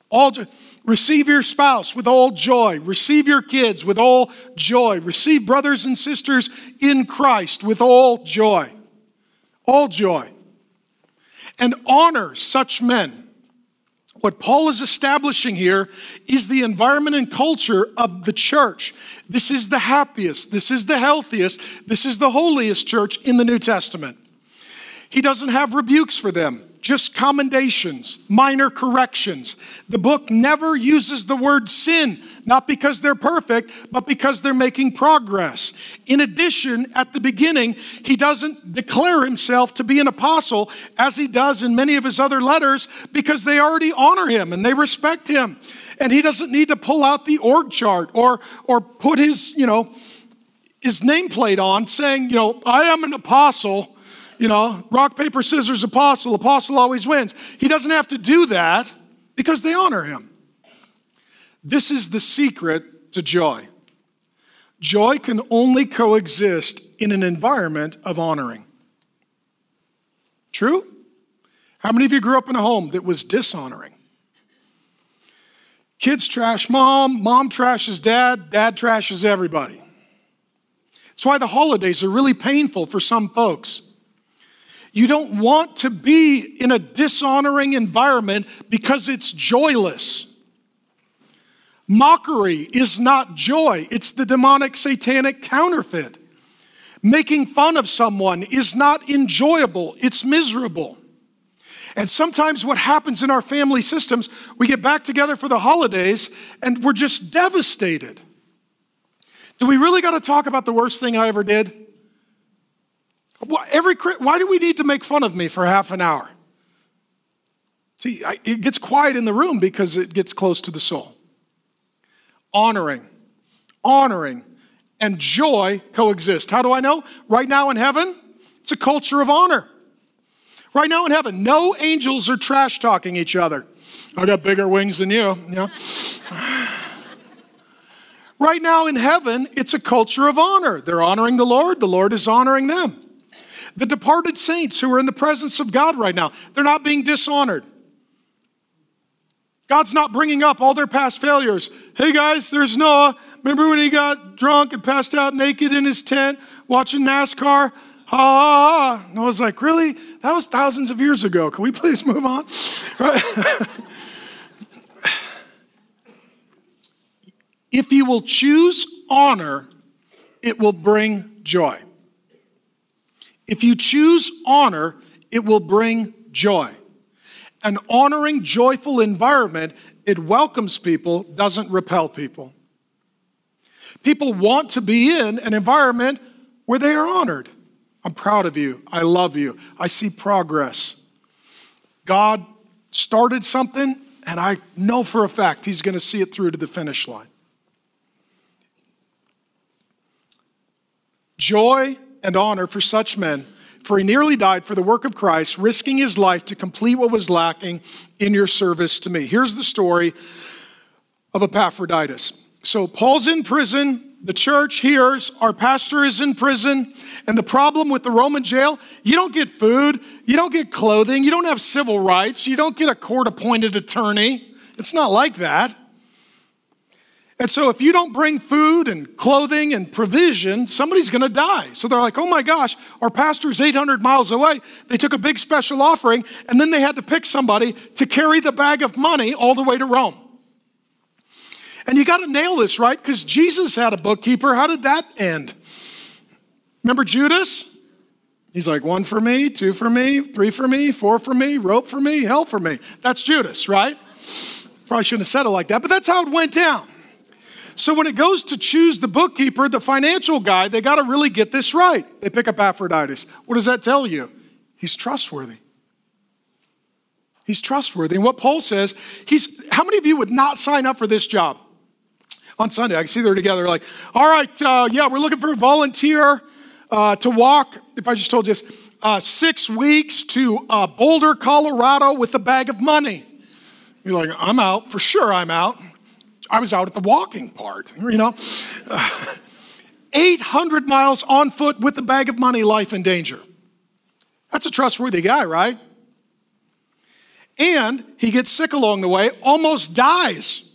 All joy. Receive your spouse with all joy. Receive your kids with all joy. Receive brothers and sisters in Christ with all joy. All joy. And honor such men. What Paul is establishing here is the environment and culture of the church. This is the happiest, this is the healthiest, this is the holiest church in the New Testament. He doesn't have rebukes for them just commendations, minor corrections. The book never uses the word sin, not because they're perfect, but because they're making progress. In addition, at the beginning, he doesn't declare himself to be an apostle as he does in many of his other letters because they already honor him and they respect him. And he doesn't need to pull out the org chart or, or put his, you know, his nameplate on saying, you know, I am an apostle you know, rock, paper, scissors, apostle, apostle always wins. He doesn't have to do that because they honor him. This is the secret to joy. Joy can only coexist in an environment of honoring. True? How many of you grew up in a home that was dishonoring? Kids trash mom, mom trashes dad, dad trashes everybody. That's why the holidays are really painful for some folks. You don't want to be in a dishonoring environment because it's joyless. Mockery is not joy, it's the demonic satanic counterfeit. Making fun of someone is not enjoyable, it's miserable. And sometimes what happens in our family systems, we get back together for the holidays and we're just devastated. Do we really got to talk about the worst thing I ever did? Every, why do we need to make fun of me for half an hour? See, I, it gets quiet in the room because it gets close to the soul. Honoring, honoring, and joy coexist. How do I know? Right now in heaven, it's a culture of honor. Right now in heaven, no angels are trash talking each other. I got bigger wings than you, you know. right now in heaven, it's a culture of honor. They're honoring the Lord, the Lord is honoring them. The departed saints who are in the presence of God right now, they're not being dishonored. God's not bringing up all their past failures. Hey guys, there's Noah. Remember when he got drunk and passed out naked in his tent watching NASCAR? Ha ha ha. Noah's like, really? That was thousands of years ago. Can we please move on? Right? if you will choose honor, it will bring joy. If you choose honor, it will bring joy. An honoring, joyful environment, it welcomes people, doesn't repel people. People want to be in an environment where they are honored. I'm proud of you. I love you. I see progress. God started something, and I know for a fact He's going to see it through to the finish line. Joy and honor for such men, for he nearly died for the work of Christ, risking his life to complete what was lacking in your service to me. Here's the story of Epaphroditus. So, Paul's in prison. The church hears our pastor is in prison. And the problem with the Roman jail, you don't get food, you don't get clothing, you don't have civil rights, you don't get a court appointed attorney. It's not like that. And so, if you don't bring food and clothing and provision, somebody's going to die. So they're like, oh my gosh, our pastor's 800 miles away. They took a big special offering, and then they had to pick somebody to carry the bag of money all the way to Rome. And you got to nail this, right? Because Jesus had a bookkeeper. How did that end? Remember Judas? He's like, one for me, two for me, three for me, four for me, rope for me, hell for me. That's Judas, right? Probably shouldn't have said it like that, but that's how it went down. So when it goes to choose the bookkeeper, the financial guy, they got to really get this right. They pick up Epaphroditus. What does that tell you? He's trustworthy. He's trustworthy. And what Paul says, he's how many of you would not sign up for this job? On Sunday, I can see they're together, like, all right, uh, yeah, we're looking for a volunteer uh, to walk. If I just told you this, uh, six weeks to uh, Boulder, Colorado with a bag of money. You're like, I'm out, for sure I'm out. I was out at the walking part, you know. 800 miles on foot with a bag of money, life in danger. That's a trustworthy guy, right? And he gets sick along the way, almost dies.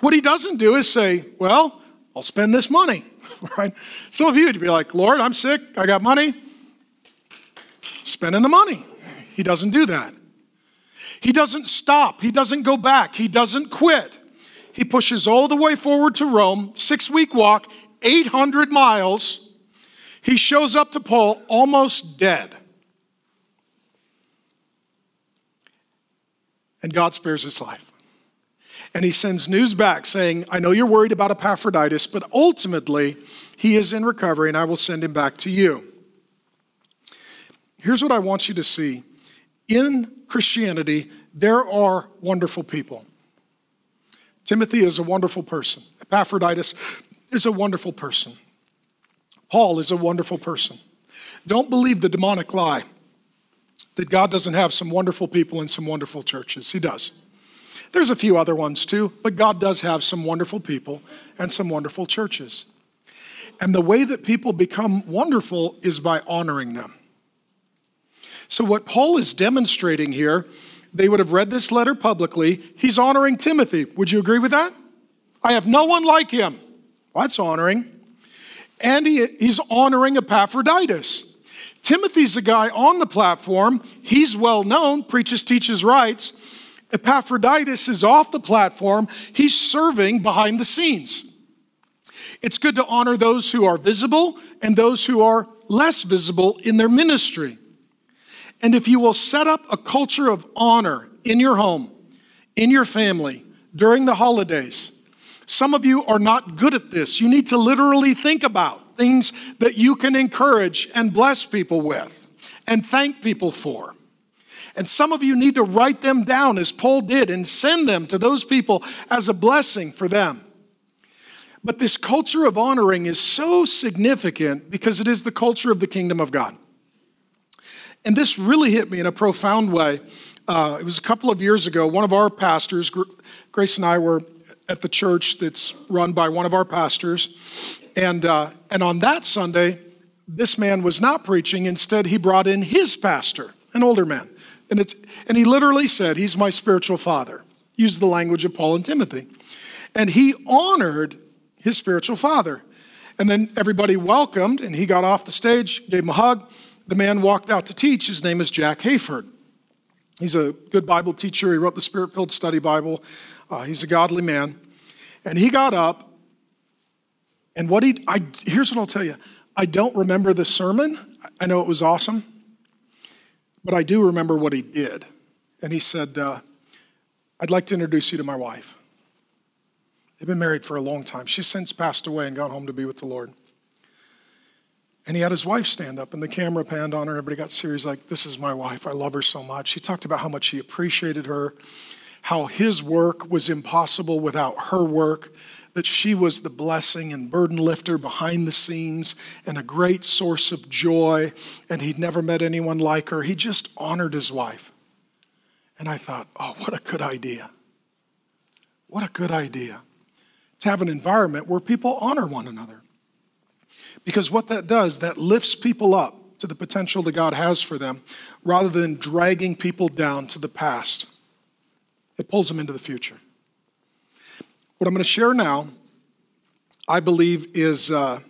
What he doesn't do is say, Well, I'll spend this money, right? Some of you would be like, Lord, I'm sick, I got money, spending the money. He doesn't do that. He doesn't stop, he doesn't go back, he doesn't quit. He pushes all the way forward to Rome, six week walk, 800 miles. He shows up to Paul almost dead. And God spares his life. And he sends news back saying, I know you're worried about Epaphroditus, but ultimately he is in recovery and I will send him back to you. Here's what I want you to see in Christianity, there are wonderful people. Timothy is a wonderful person. Epaphroditus is a wonderful person. Paul is a wonderful person. Don't believe the demonic lie that God doesn't have some wonderful people in some wonderful churches. He does. There's a few other ones too, but God does have some wonderful people and some wonderful churches. And the way that people become wonderful is by honoring them. So, what Paul is demonstrating here, they would have read this letter publicly. He's honoring Timothy. Would you agree with that? I have no one like him. Well, that's honoring. And he, he's honoring Epaphroditus. Timothy's a guy on the platform. He's well known, preaches, teaches, writes. Epaphroditus is off the platform. He's serving behind the scenes. It's good to honor those who are visible and those who are less visible in their ministry. And if you will set up a culture of honor in your home, in your family, during the holidays, some of you are not good at this. You need to literally think about things that you can encourage and bless people with and thank people for. And some of you need to write them down as Paul did and send them to those people as a blessing for them. But this culture of honoring is so significant because it is the culture of the kingdom of God. And this really hit me in a profound way. Uh, it was a couple of years ago. One of our pastors, Grace and I, were at the church that's run by one of our pastors. And, uh, and on that Sunday, this man was not preaching. Instead, he brought in his pastor, an older man. And, it's, and he literally said, He's my spiritual father. Used the language of Paul and Timothy. And he honored his spiritual father. And then everybody welcomed, and he got off the stage, gave him a hug, the man walked out to teach. His name is Jack Hayford. He's a good Bible teacher. He wrote the Spirit filled study Bible. Uh, he's a godly man. And he got up, and what he, I, here's what I'll tell you I don't remember the sermon. I know it was awesome, but I do remember what he did. And he said, uh, I'd like to introduce you to my wife. They've been married for a long time. She's since passed away and gone home to be with the Lord. And he had his wife stand up, and the camera panned on her. Everybody got serious, like, This is my wife. I love her so much. He talked about how much he appreciated her, how his work was impossible without her work, that she was the blessing and burden lifter behind the scenes and a great source of joy, and he'd never met anyone like her. He just honored his wife. And I thought, Oh, what a good idea. What a good idea to have an environment where people honor one another. Because what that does, that lifts people up to the potential that God has for them rather than dragging people down to the past. It pulls them into the future. What I'm going to share now, I believe is, uh,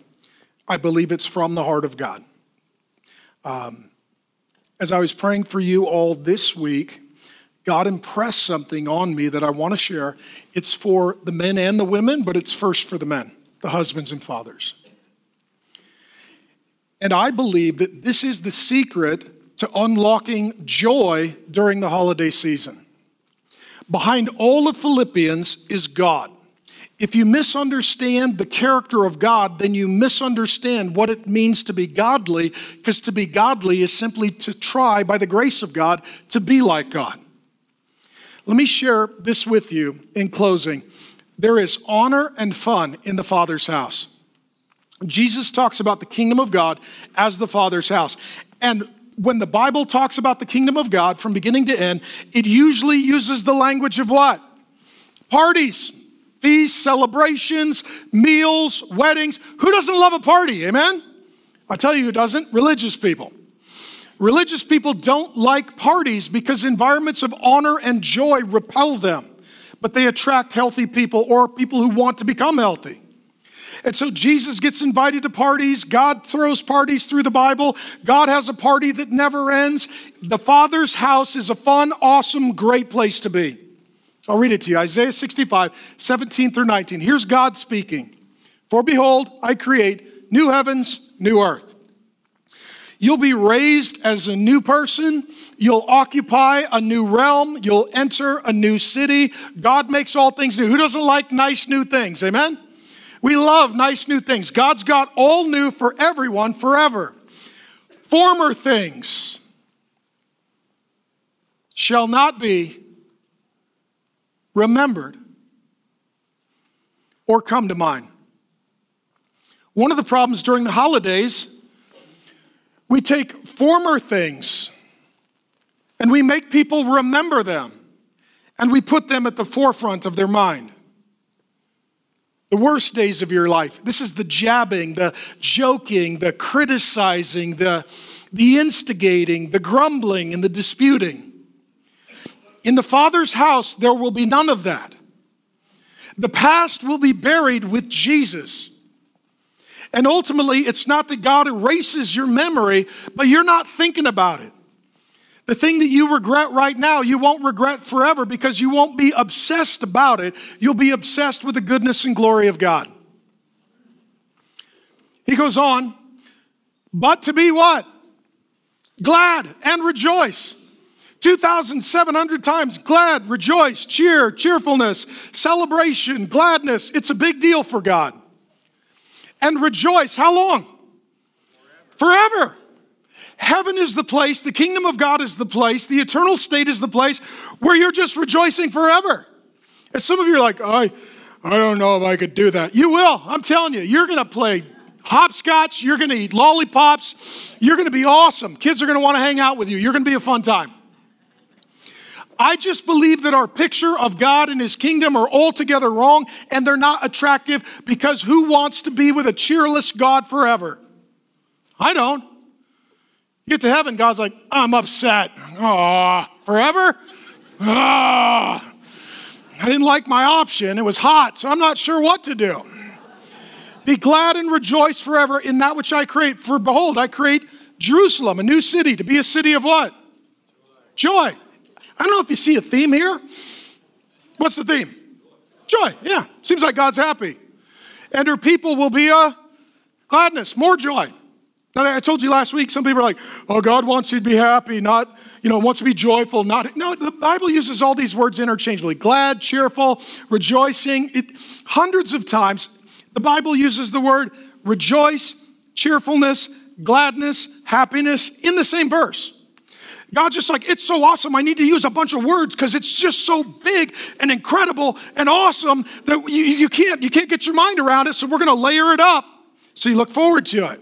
I believe it's from the heart of God. Um, as I was praying for you all this week, God impressed something on me that I want to share. It's for the men and the women, but it's first for the men, the husbands and fathers. And I believe that this is the secret to unlocking joy during the holiday season. Behind all of Philippians is God. If you misunderstand the character of God, then you misunderstand what it means to be godly, because to be godly is simply to try, by the grace of God, to be like God. Let me share this with you in closing. There is honor and fun in the Father's house. Jesus talks about the kingdom of God as the Father's house. And when the Bible talks about the kingdom of God from beginning to end, it usually uses the language of what? Parties, feasts, celebrations, meals, weddings. Who doesn't love a party? Amen? I tell you who doesn't religious people. Religious people don't like parties because environments of honor and joy repel them, but they attract healthy people or people who want to become healthy. And so Jesus gets invited to parties. God throws parties through the Bible. God has a party that never ends. The Father's house is a fun, awesome, great place to be. I'll read it to you Isaiah 65, 17 through 19. Here's God speaking For behold, I create new heavens, new earth. You'll be raised as a new person. You'll occupy a new realm. You'll enter a new city. God makes all things new. Who doesn't like nice new things? Amen? We love nice new things. God's got all new for everyone forever. Former things shall not be remembered or come to mind. One of the problems during the holidays we take former things and we make people remember them and we put them at the forefront of their mind. The worst days of your life. This is the jabbing, the joking, the criticizing, the, the instigating, the grumbling, and the disputing. In the Father's house, there will be none of that. The past will be buried with Jesus. And ultimately, it's not that God erases your memory, but you're not thinking about it. The thing that you regret right now, you won't regret forever because you won't be obsessed about it. You'll be obsessed with the goodness and glory of God. He goes on, but to be what? Glad and rejoice. 2,700 times glad, rejoice, cheer, cheerfulness, celebration, gladness. It's a big deal for God and rejoice. How long? Forever. Forever. Heaven is the place, the kingdom of God is the place, the eternal state is the place where you're just rejoicing forever. And some of you are like, I, I don't know if I could do that. You will. I'm telling you, you're to play hopscotch, you're to eat lollipops, you're to be awesome. Kids are want to hang out with you. You're to be a fun time. I just believe that our picture of God and His kingdom are altogether wrong and they're not attractive because who wants to be with a cheerless God forever? I don't. You get to heaven, God's like, I'm upset. Ah, forever? Ah, I didn't like my option. It was hot, so I'm not sure what to do. Be glad and rejoice forever in that which I create. For behold, I create Jerusalem, a new city, to be a city of what? Joy. I don't know if you see a theme here. What's the theme? Joy. Yeah. Seems like God's happy. And her people will be a gladness, more joy. Now, I told you last week, some people are like, oh, God wants you to be happy, not, you know, wants to be joyful, not. No, the Bible uses all these words interchangeably glad, cheerful, rejoicing. It, hundreds of times, the Bible uses the word rejoice, cheerfulness, gladness, happiness in the same verse. God's just like, it's so awesome. I need to use a bunch of words because it's just so big and incredible and awesome that you, you, can't, you can't get your mind around it. So we're going to layer it up so you look forward to it.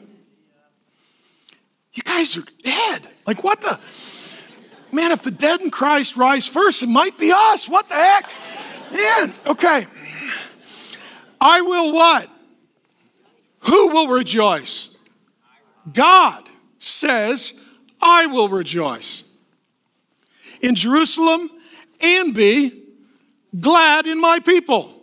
You guys are dead. Like, what the? Man, if the dead in Christ rise first, it might be us. What the heck? Man, okay. I will what? Who will rejoice? God says, I will rejoice in Jerusalem and be glad in my people.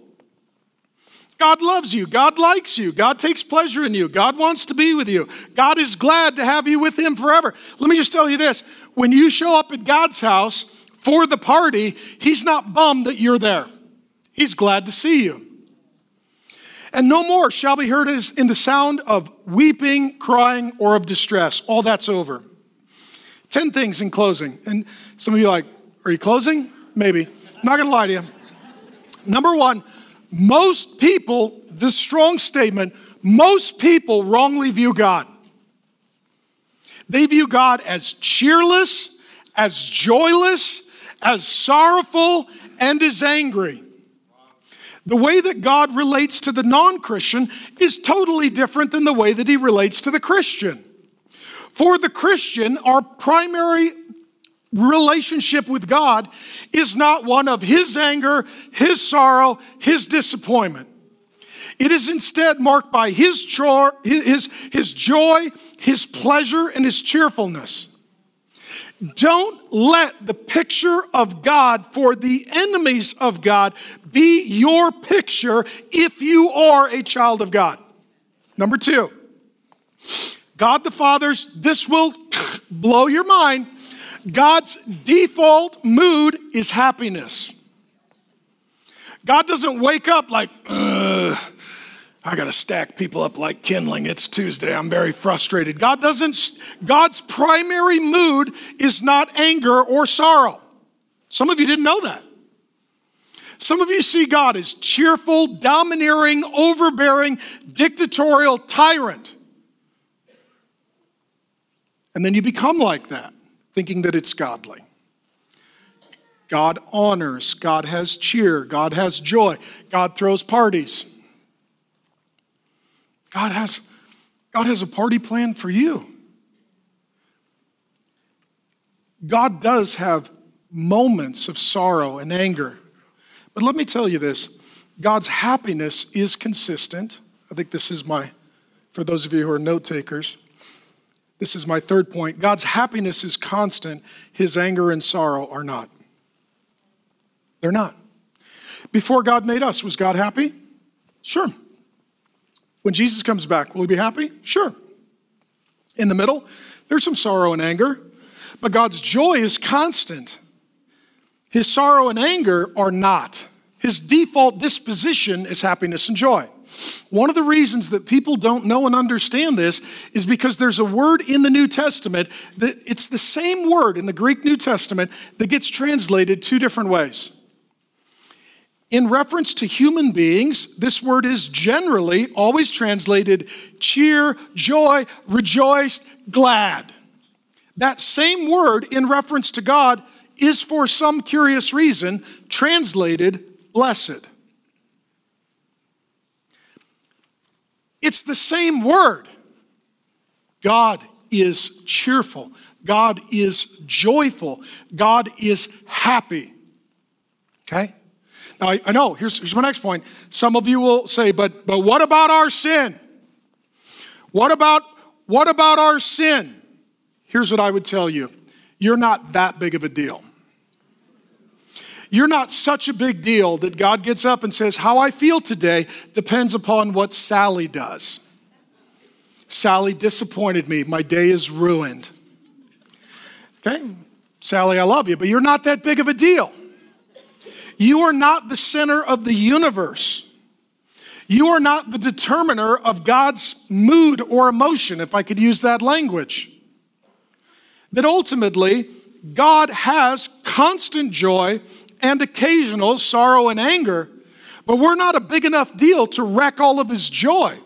God loves you. God likes you. God takes pleasure in you. God wants to be with you. God is glad to have you with Him forever. Let me just tell you this when you show up at God's house for the party, He's not bummed that you're there, He's glad to see you. And no more shall be heard in the sound of weeping, crying, or of distress. All that's over. 10 things in closing. And some of you are like, are you closing? Maybe. I'm not to lie to you. Number one, most people, this strong statement, most people wrongly view God. They view God as cheerless, as joyless, as sorrowful, and as angry. The way that God relates to the non Christian is totally different than the way that he relates to the Christian. For the Christian, our primary relationship with God is not one of his anger, his sorrow, his disappointment. It is instead marked by his, his, his joy, his pleasure, and his cheerfulness. Don't let the picture of God for the enemies of God be your picture if you are a child of God. Number two, God the Father's, this will blow your mind God's default mood is happiness. God doesn't wake up like, I got to stack people up like kindling. It's Tuesday. I'm very frustrated. God doesn't, God's primary mood is not anger or sorrow. Some of you didn't know that. Some of you see God as cheerful, domineering, overbearing, dictatorial tyrant. And then you become like that thinking that it's godly. God honors, God has cheer, God has joy, God throws parties. God has, God has a party plan for you. God does have moments of sorrow and anger. But let me tell you this God's happiness is consistent. I think this is my, for those of you who are note takers, this is my third point. God's happiness is constant, his anger and sorrow are not. They're not. Before God made us, was God happy? Sure. When Jesus comes back, will he be happy? Sure. In the middle, there's some sorrow and anger, but God's joy is constant. His sorrow and anger are not. His default disposition is happiness and joy. One of the reasons that people don't know and understand this is because there's a word in the New Testament that it's the same word in the Greek New Testament that gets translated two different ways. In reference to human beings, this word is generally always translated cheer, joy, rejoice, glad. That same word in reference to God is for some curious reason translated blessed. It's the same word. God is cheerful. God is joyful. God is happy. Okay? Now, I, I know, here's, here's my next point. Some of you will say, but, but what about our sin? What about, what about our sin? Here's what I would tell you you're not that big of a deal. You're not such a big deal that God gets up and says, How I feel today depends upon what Sally does. Sally disappointed me. My day is ruined. Okay? Sally, I love you, but you're not that big of a deal. You are not the center of the universe. You are not the determiner of God's mood or emotion, if I could use that language. That ultimately, God has constant joy and occasional sorrow and anger, but we're not a big enough deal to wreck all of his joy.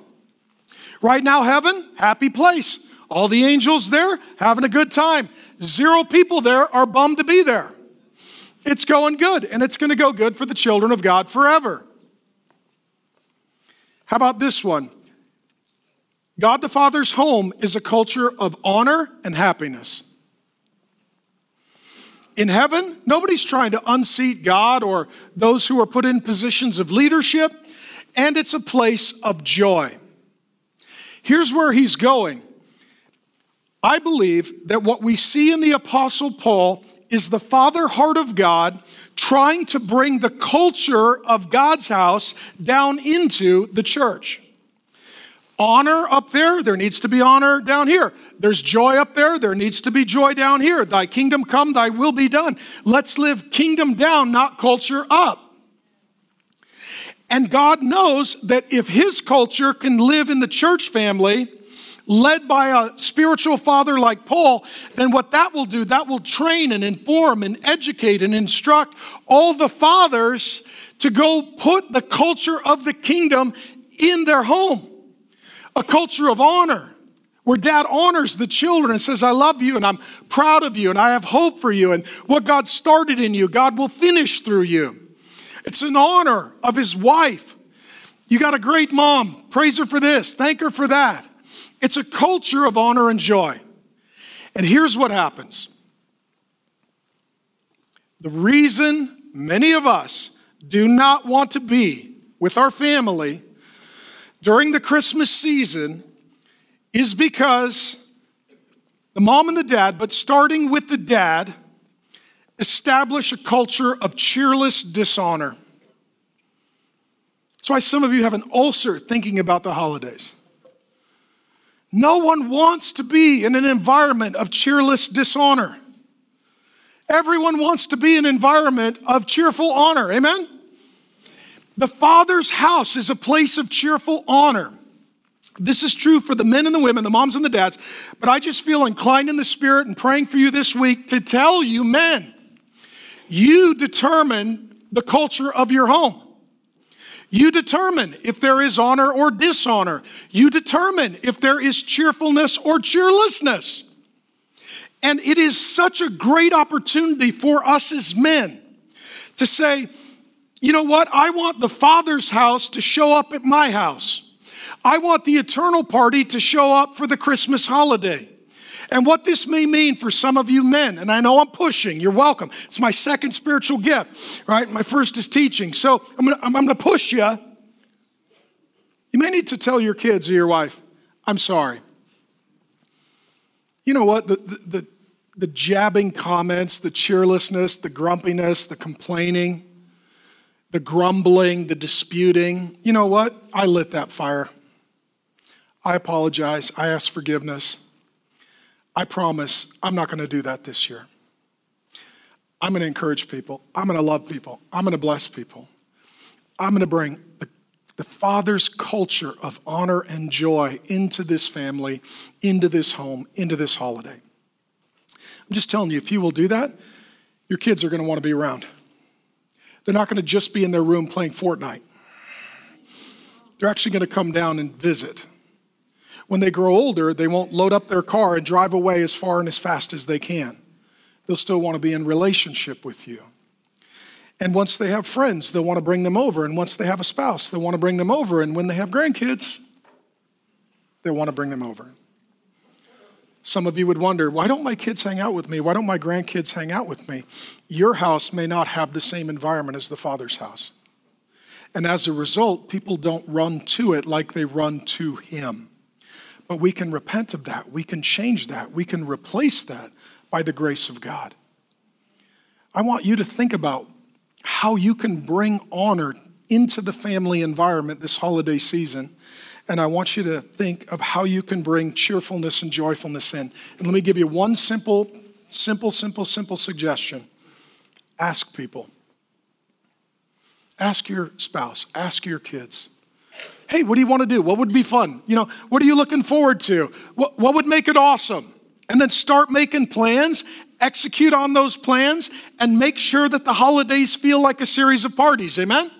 Right now, heaven, happy place. All the angels there having a good time. Zero people there are bummed to be there. It's going good, and it's going to go good for the children of God forever. How about this one? God the Father's home is a culture of honor and happiness. In heaven, nobody's trying to unseat God or those who are put in positions of leadership, and it's a place of joy. Here's where he's going. I believe that what we see in the Apostle Paul is the father heart of God trying to bring the culture of God's house down into the church. Honor up there, there needs to be honor down here. There's joy up there, there needs to be joy down here. Thy kingdom come, thy will be done. Let's live kingdom down, not culture up. And God knows that if His culture can live in the church family, led by a spiritual father like Paul, then what that will do, that will train and inform and educate and instruct all the fathers to go put the culture of the kingdom in their home. A culture of honor, where dad honors the children and says, I love you and I'm proud of you and I have hope for you and what God started in you, God will finish through you. It's an honor of his wife. You got a great mom. Praise her for this. Thank her for that. It's a culture of honor and joy. And here's what happens the reason many of us do not want to be with our family during the Christmas season is because the mom and the dad, but starting with the dad, establish a culture of cheerless dishonor. That's why some of you have an ulcer thinking about the holidays. No one wants to be in an environment of cheerless dishonor. Everyone wants to be in an environment of cheerful honor. Amen? The Father's house is a place of cheerful honor. This is true for the men and the women, the moms and the dads, but I just feel inclined in the spirit and praying for you this week to tell you, men, you determine the culture of your home. You determine if there is honor or dishonor. You determine if there is cheerfulness or cheerlessness. And it is such a great opportunity for us as men to say, you know what? I want the Father's house to show up at my house. I want the eternal party to show up for the Christmas holiday. And what this may mean for some of you men, and I know I'm pushing, you're welcome. It's my second spiritual gift, right? My first is teaching. So I'm gonna, I'm gonna push you. You may need to tell your kids or your wife, I'm sorry. You know what? The, the, the, the jabbing comments, the cheerlessness, the grumpiness, the complaining, the grumbling, the disputing, you know what? I lit that fire. I apologize. I ask forgiveness. I promise I'm not going to do that this year. I'm going to encourage people. I'm going to love people. I'm going to bless people. I'm going to bring the, the Father's culture of honor and joy into this family, into this home, into this holiday. I'm just telling you, if you will do that, your kids are going to want to be around. They're not going to just be in their room playing Fortnite. They're actually going to come down and visit. When they grow older, they won't load up their car and drive away as far and as fast as they can. They'll still want to be in relationship with you. And once they have friends, they'll want to bring them over. And once they have a spouse, they'll want to bring them over. And when they have grandkids, they'll want to bring them over. Some of you would wonder, why don't my kids hang out with me? Why don't my grandkids hang out with me? Your house may not have the same environment as the Father's house. And as a result, people don't run to it like they run to Him. But we can repent of that. We can change that. We can replace that by the grace of God. I want you to think about how you can bring honor into the family environment this holiday season. And I want you to think of how you can bring cheerfulness and joyfulness in. And let me give you one simple, simple, simple, simple suggestion ask people. Ask your spouse, ask your kids. Hey, what do you want to do? What would be fun? You know, what are you looking forward to? What, what would make it awesome? And then start making plans, execute on those plans, and make sure that the holidays feel like a series of parties. Amen?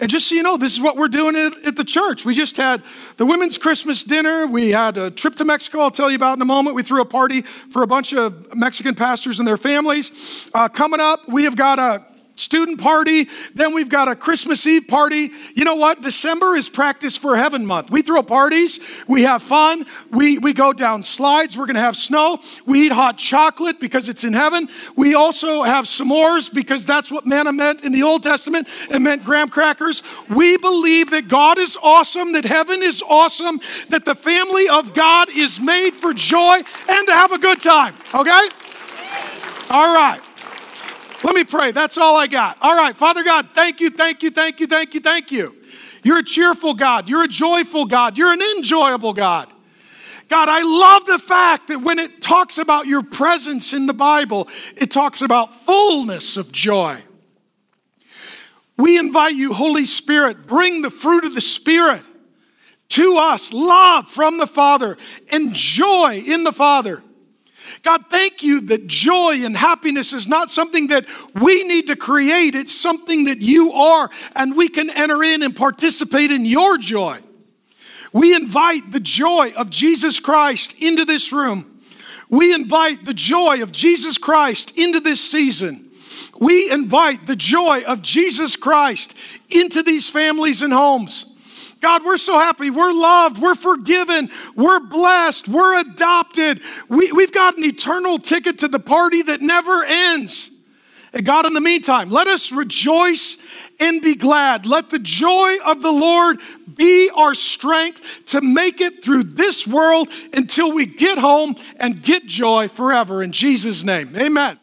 And just so you know, this is what we're doing at, at, the church. We just had the women's Christmas dinner. We had a trip to Mexico, I'll tell you about in a moment. We threw a party for a bunch of Mexican pastors and their families. Uh, coming up, we have got a student party. Then we've got a Christmas Eve party. You know what? December is practice for heaven month. We throw parties, we have fun, we, we go down slides, we're going to have snow, we eat hot chocolate because it's in heaven. We also have s'mores because that's what manna meant in the Old Testament. It meant graham crackers. We believe that God is awesome, that heaven is awesome, that the family of God is made for joy and to have a good time. Okay? All right. Let me pray. That's all I got. All right, Father God, thank you, thank you, thank you, thank you, thank you. You're a cheerful God. You're a joyful God. You're an enjoyable God. God, I love the fact that when it talks about your presence in the Bible, it talks about fullness of joy. We invite you, Holy Spirit, bring the fruit of the Spirit to us love from the Father and joy in the Father. God, thank you that joy and happiness is not something that we need to create. It's something that you are, and we can enter in and participate in your joy. We invite the joy of Jesus Christ into this room. We invite the joy of Jesus Christ into this season. We invite the joy of Jesus Christ into these families and homes. God, we're so happy. We're loved. We're forgiven. We're blessed. We're adopted. We, we've got an eternal ticket to the party that never ends. And God, in the meantime, let us rejoice and be glad. Let the joy of the Lord be our strength to make it through this world until we get home and get joy forever. In Jesus' name, amen.